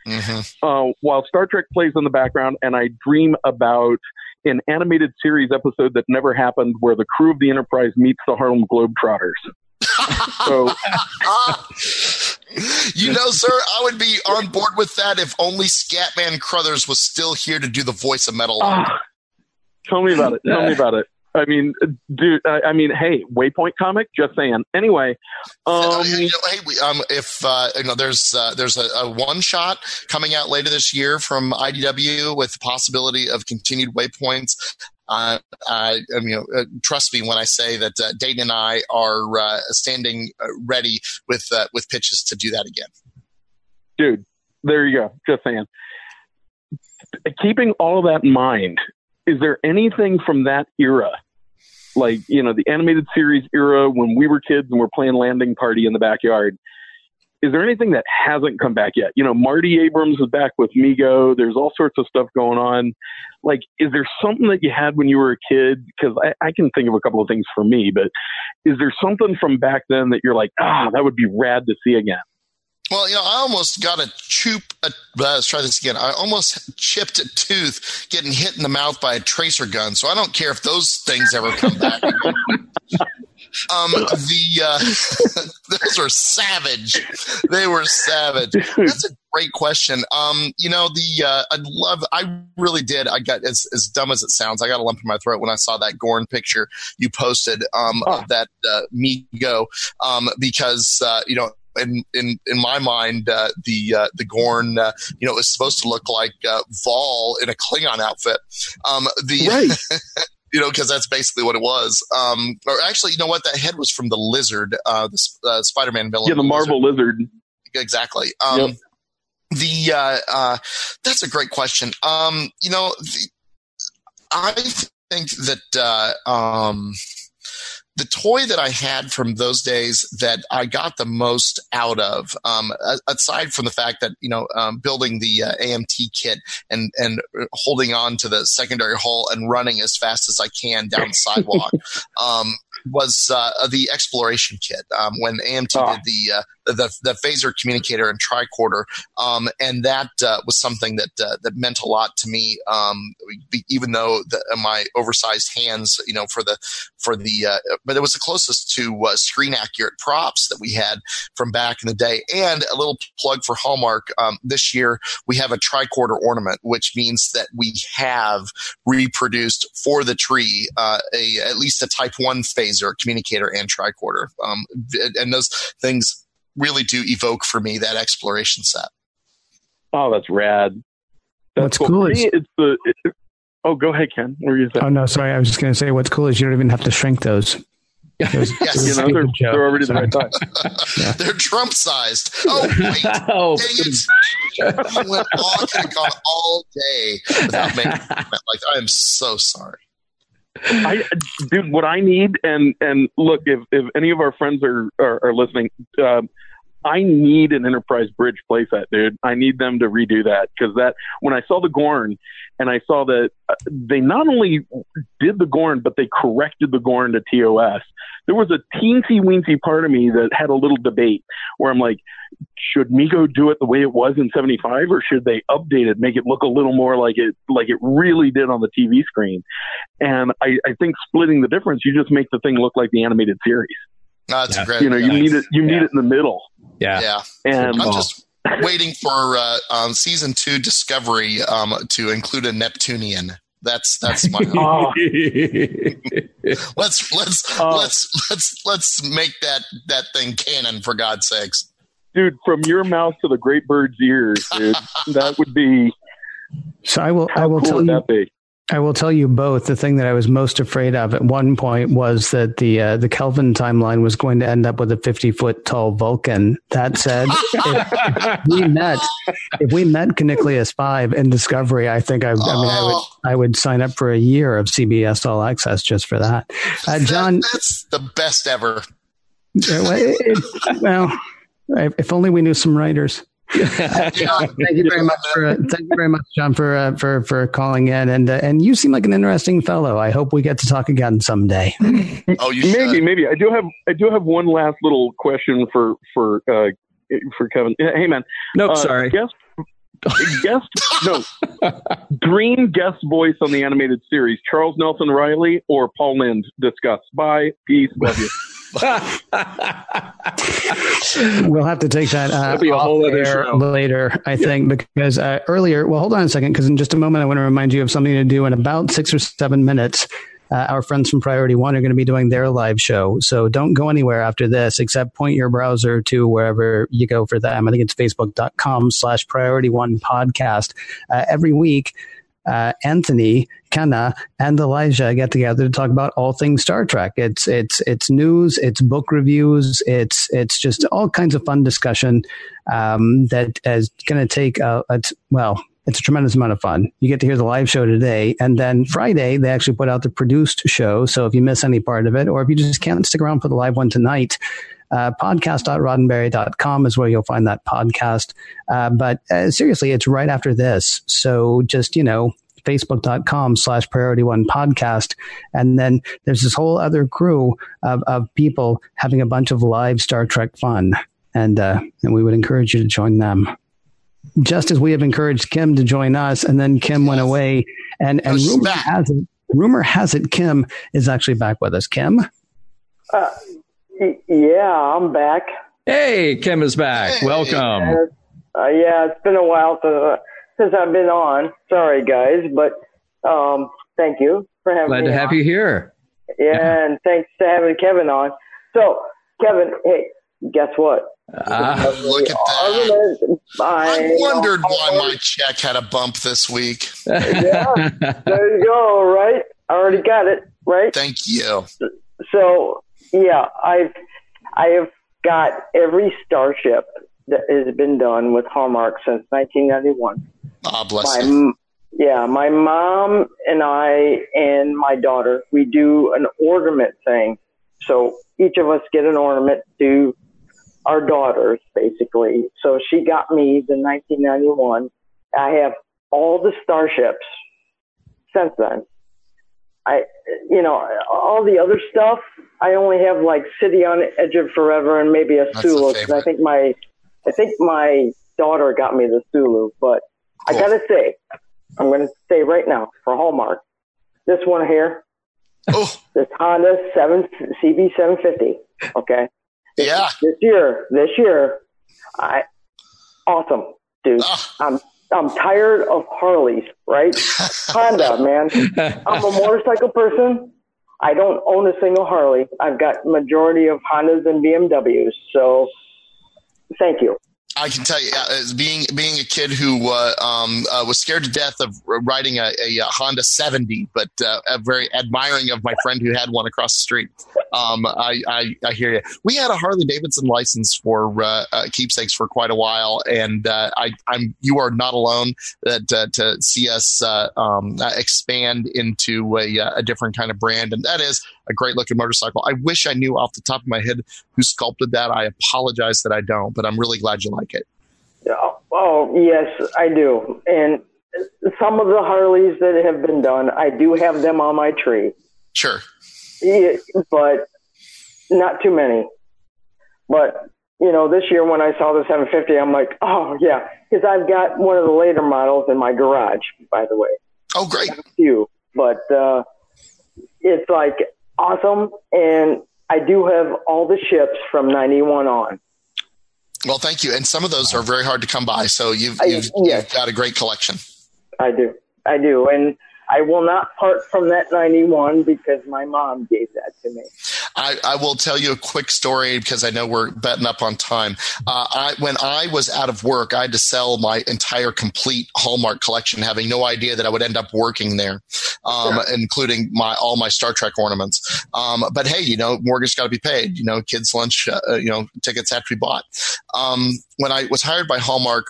Mhm. uh, while Star Trek plays in the background, and I dream about an animated series episode that never happened where the crew of the Enterprise meets the Harlem Globetrotters. So, You know, sir, I would be on board with that if only Scatman Crothers was still here to do the voice of Metal. Ah, tell me about it. Tell me about it. I mean, dude. I, I mean, hey, Waypoint comic. Just saying. Anyway, Uh, um, hey, we, um, if uh, you know, there's uh, there's a, a one shot coming out later this year from IDW with the possibility of continued waypoints. Uh, I, I mean, you know, uh, trust me when I say that uh, Dayton and I are uh, standing uh, ready with uh, with pitches to do that again. dude, there you go. Just saying. Keeping all of that in mind, is there anything from that era, like you know the animated series era when we were kids and we're playing Landing Party in the backyard? Is there anything that hasn't come back yet? You know, Marty Abrams is back with Mego. There's all sorts of stuff going on. Like, is there something that you had when you were a kid? Because I, I can think of a couple of things for me, but is there something from back then that you're like, ah, that would be rad to see again? Well, you know, I almost got a choop. Uh, let's try this again. I almost chipped a tooth getting hit in the mouth by a tracer gun. So I don't care if those things ever come back. um, the uh, those are savage. They were savage. That's a great question. Um, you know, the uh, I love. I really did. I got as as dumb as it sounds. I got a lump in my throat when I saw that Gorn picture you posted. Um, Oh. of that uh, me go. Um, because uh, you know in in in my mind, uh, the uh, the Gorn, uh, you know, is supposed to look like uh, Vol in a Klingon outfit. Um, the Right. you know, because that's basically what it was. Um, or actually, you know what? That head was from the Lizard, uh, the uh, Spider-Man villain. Yeah, the Marvel Lizard. exactly. Um, Yep. The uh, uh, that's a great question. Um, you know, the, I think that uh, um, the toy that I had from those days that I got the most out of, um, aside from the fact that you know um, building the uh, AMT kit and and holding on to the secondary hull and running as fast as I can down the sidewalk, um, was uh, the exploration kit. Um, when AMT Ah. did the, uh, the the phaser communicator and tricorder, um, and that uh, was something that uh, that meant a lot to me. Um, even though the, my oversized hands, you know, for the for the uh, but it was the closest to uh, screen accurate props that we had from back in the day. And a little plug for Hallmark. Um, this year we have a tricorder ornament, which means that we have reproduced for the tree uh, a at least a Type One phaser, communicator, and tricorder. Um, and those things really do evoke for me that exploration set. Oh, that's rad. That's What's cool. cool is- me, it's the. It, oh, go ahead, Ken. What were you saying? Oh no, sorry. I was just going to say what's cool is you don't even have to shrink those. It was- Yes. you know, they're, they're already the right size. They're Trump sized. Oh wait. oh, Dang it. I went all, I could gone all day without making a comment. Like, I am so sorry. I, dude, what I need, and and look, if if any of our friends are are, are listening, um, I need an Enterprise Bridge playset, dude. I need them to redo that because that when I saw the Gorn, and I saw that uh, they not only did the Gorn, but they corrected the Gorn to TOS. There was a teensy weensy part of me that had a little debate where I'm like, should Mego do it the way it was in '75, or should they update it, make it look a little more like it like it really did on the TV screen? And I, I think splitting the difference, you just make the thing look like the animated series. No, it's Yeah. great. You know, you Nice. need it. You need Yeah. it in the middle. yeah. yeah. And I'm just waiting for uh, um, season two Discovery um, to include a Neptunian. That's that's my. Oh. let's let's Oh. let's let's let's make that that thing canon for God's sakes. dude, from your mouth to the great bird's ears, dude, that would be So I will. I will cool tell would you. I will tell you both. The thing that I was most afraid of at one point was that the uh, the Kelvin timeline was going to end up with a fifty foot tall Vulcan. That said, if, if we met if we met Caniclius five in Discovery, I think I, I mean I would Oh. I would sign up for a year of CBS All Access just for that. Uh, John, That- that's the best ever. uh, it- well, if only we knew some writers. Yeah. thank you very much for uh, thank you very much, John, for uh, for for calling in, and uh, and you seem like an interesting fellow. I hope we get to talk again someday. Oh, you should. Maybe, maybe. I do have. I do have one last little question for for uh, for Kevin. Hey, man. Nope, uh, sorry. Guest. guest. No. green guest voice on the animated series: Charles Nelson Reilly or Paul Lynde. Discuss. Bye. Peace. Love you. we'll have to take that uh, be a whole other air later, I think, because uh, earlier. Well, hold on a second, because in just a moment, I want to remind you of something to do in about six or seven minutes. Uh, our friends from Priority One are going to be doing their live show, so don't go anywhere after this, except point your browser to wherever you go for them. I think it's facebook.com/slash Priority One Podcast. Uh, every week, uh, Anthony, Kenna, and Elijah get together to talk about all things Star Trek. It's it's it's news, it's book reviews, it's it's just all kinds of fun discussion um, that is going to take a, a t- well. It's a tremendous amount of fun. You get to hear the live show today, and then Friday they actually put out the produced show. So if you miss any part of it, or if you just can't stick around for the live one tonight, uh, podcast.roddenberry.com is where you'll find that podcast. Uh, but uh, seriously, it's right after this. So just, you know, facebook.com slash priority one podcast. And then there's this whole other crew of, of people having a bunch of live Star Trek fun. And, uh, and we would encourage you to join them. Just as we have encouraged Kim to join us, and then Kim went away, and, and rumor has it, rumor has it Kim is actually back with us. Kim? Uh, y- yeah, I'm back. Hey, Kim is back. Hey. Welcome. Uh, yeah, it's been a while since, uh, since I've been on. Sorry, guys, but um, thank you for having Glad me Glad to have on. you here. Yeah, and thanks to having Kevin on. So, Kevin, hey, guess what? Ah, Look at Other that. than- I, I wondered why my check had a bump this week. Yeah, there you go. Right, I already got it. Right. Thank you. So yeah, I've I have got every starship that has been done with Hallmark since 1991. Ah, bless My you. yeah, my mom and I and my daughter we do an ornament thing. So each of us get an ornament to our daughters, basically. So she got me the 1991. I have all the starships since then. I, you know, all the other stuff. I only have like City on Edge of Forever and maybe a That's Sulu. 'cause. I think my, I think my daughter got me the Sulu. But I gotta say, I'm gonna say right now for Hallmark, this one here, Oh, this Honda Seven CB 750. Okay, yeah. this year, this year, I awesome, dude. Ah, I'm I'm tired of Harleys, right? Honda, man. I'm a motorcycle person. I don't own a single Harley. I've got majority of Hondas and BMWs. So, thank you. I can tell you, uh, as being being a kid who uh, um, uh, was scared to death of riding a, a, uh Honda 70, but uh, uh, very admiring of my friend who had one across the street. Um, I, I, I hear you. We had a Harley Davidson license for uh, uh, keepsakes for quite a while, and uh, I, I'm you are not alone that uh, to see us uh, um, uh, expand into a, a different kind of brand, and that is a great looking motorcycle. I wish I knew off the top of my head who sculpted that. I apologize that I don't, but I'm really glad you like it. Oh, oh, yes, I do. And some of the Harleys that have been done, I do have them on my tree. Sure. Yeah, but not too many. But you know, this year when I saw the 750, I'm like, oh yeah, because I've got one of the later models in my garage. By the way, Oh, great. a few, but uh, it's like awesome, and I do have all the ships from 91 on. Well, thank you. And some of those are very hard to come by. So you've, I- you've, yes. you've got a great collection. I do, I do, and I will not part from that 91 because my mom gave that to me. I, I will tell you a quick story because I know we're betting up on time. Uh, I, when I was out of work, I had to sell my entire complete Hallmark collection, having no idea that I would end up working there, um, including my all my Star Trek ornaments. Um, but hey, you know, mortgage got to be paid. You know, kids' lunch, uh, you know, tickets have to be bought. Um, when I was hired by Hallmark.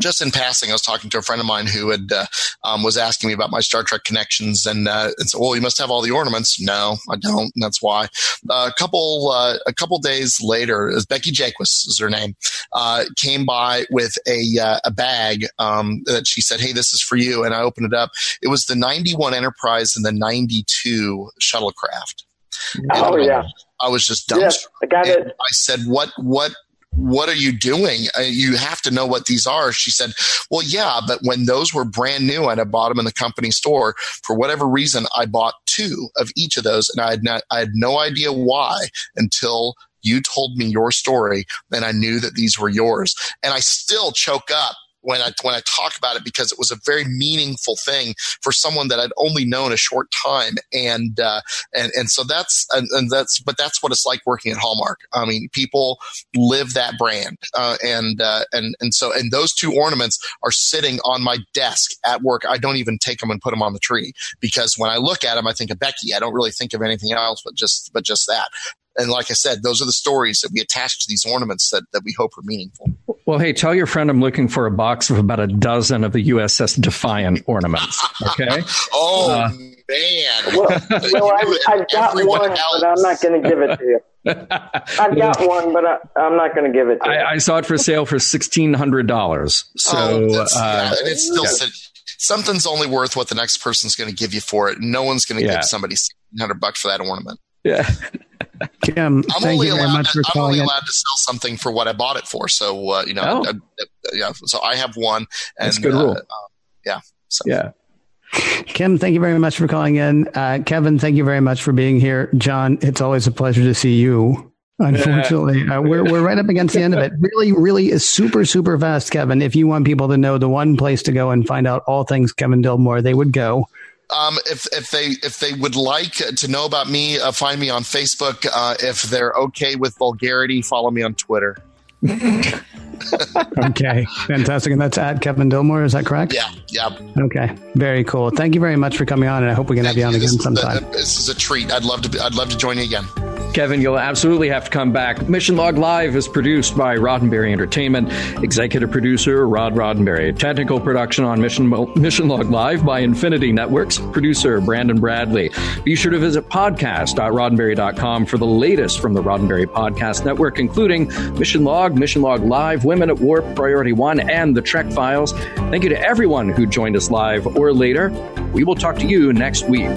Just in passing, I was talking to a friend of mine who had uh, um, was asking me about my Star Trek connections, and, uh, and so, well, you must have all the ornaments. No, I don't. And that's why a couple uh, a couple days later, Becky Jaquist is her name, uh, came by with a uh, a bag um, that she said, "Hey, this is for you." And I opened it up. It was the '91 Enterprise and the '92 shuttlecraft. Oh And yeah, I was just yes, dumbstruck. I got it. I said, "What? What?" What are you doing? Uh, you have to know what these are. She said, well, yeah, but when those were brand new and I bought them in the company store, for whatever reason, I bought two of each of those and I had not, I had no idea why until you told me your story and I knew that these were yours. And I still choke up when I when I talk about it because it was a very meaningful thing for someone that I'd only known a short time, and uh, and and so that's and, and, that's but that's what it's like working at Hallmark. I mean, people live that brand, uh, and uh, and and so and those two ornaments are sitting on my desk at work. I don't even take them and put them on the tree because when I look at them, I think of Becky. I don't really think of anything else but just but just that. And like I said, those are the stories that we attach to these ornaments that, that we hope are meaningful. Well, hey, tell your friend I'm looking for a box of about a dozen of the USS Defiant ornaments. Okay. oh, uh, man. Well, well I've, I've got one, else. but I'm not going to give it to you. I've got one, but I, am not going to give it to I, you. I saw it for sale for $1,600. So, oh, uh, yeah, and it's still yeah. something's only worth what the next person's going to give you for it. No one's going to yeah. give somebody 100 bucks for that ornament. Yeah. Kim, I'm only allowed, to, I'm only allowed to sell something for what I bought it for. So, uh, you know, oh. I, I, yeah. So I have one. And, That's good rule. Uh, uh, yeah. So. Yeah. Kim, thank you very much for calling in. Uh, Kevin, thank you very much for being here. John, it's always a pleasure to see you. Unfortunately, uh, we're we're right up against the end of it. Really, really is super super fast, Kevin. If you want people to know the one place to go and find out all things Kevin Dilmore, they would go um, if if they if they would like to know about me, uh, find me on Facebook. Uh, if they're okay with vulgarity, follow me on Twitter. okay, fantastic. And that's at Kevin Dilmore. Is that correct? Yeah. Yeah. Okay. Very cool. Thank you very much for coming on, and I hope we can Thank have you on again sometime. this is a treat. I'd love to. I'd love to join you again. Kevin, you'll absolutely have to come back. Mission Log Live is produced by Roddenberry Entertainment, executive producer Rod Roddenberry, technical production on Mission, Mission Log Live by Infinity Networks, producer Brandon Bradley. Be sure to visit podcast.roddenberry.com for the latest from the Roddenberry Podcast Network, including Mission Log, Mission Log Live, Women at Warp, Priority One, and the Trek Files. Thank you to everyone who joined us live or later. We will talk to you next week.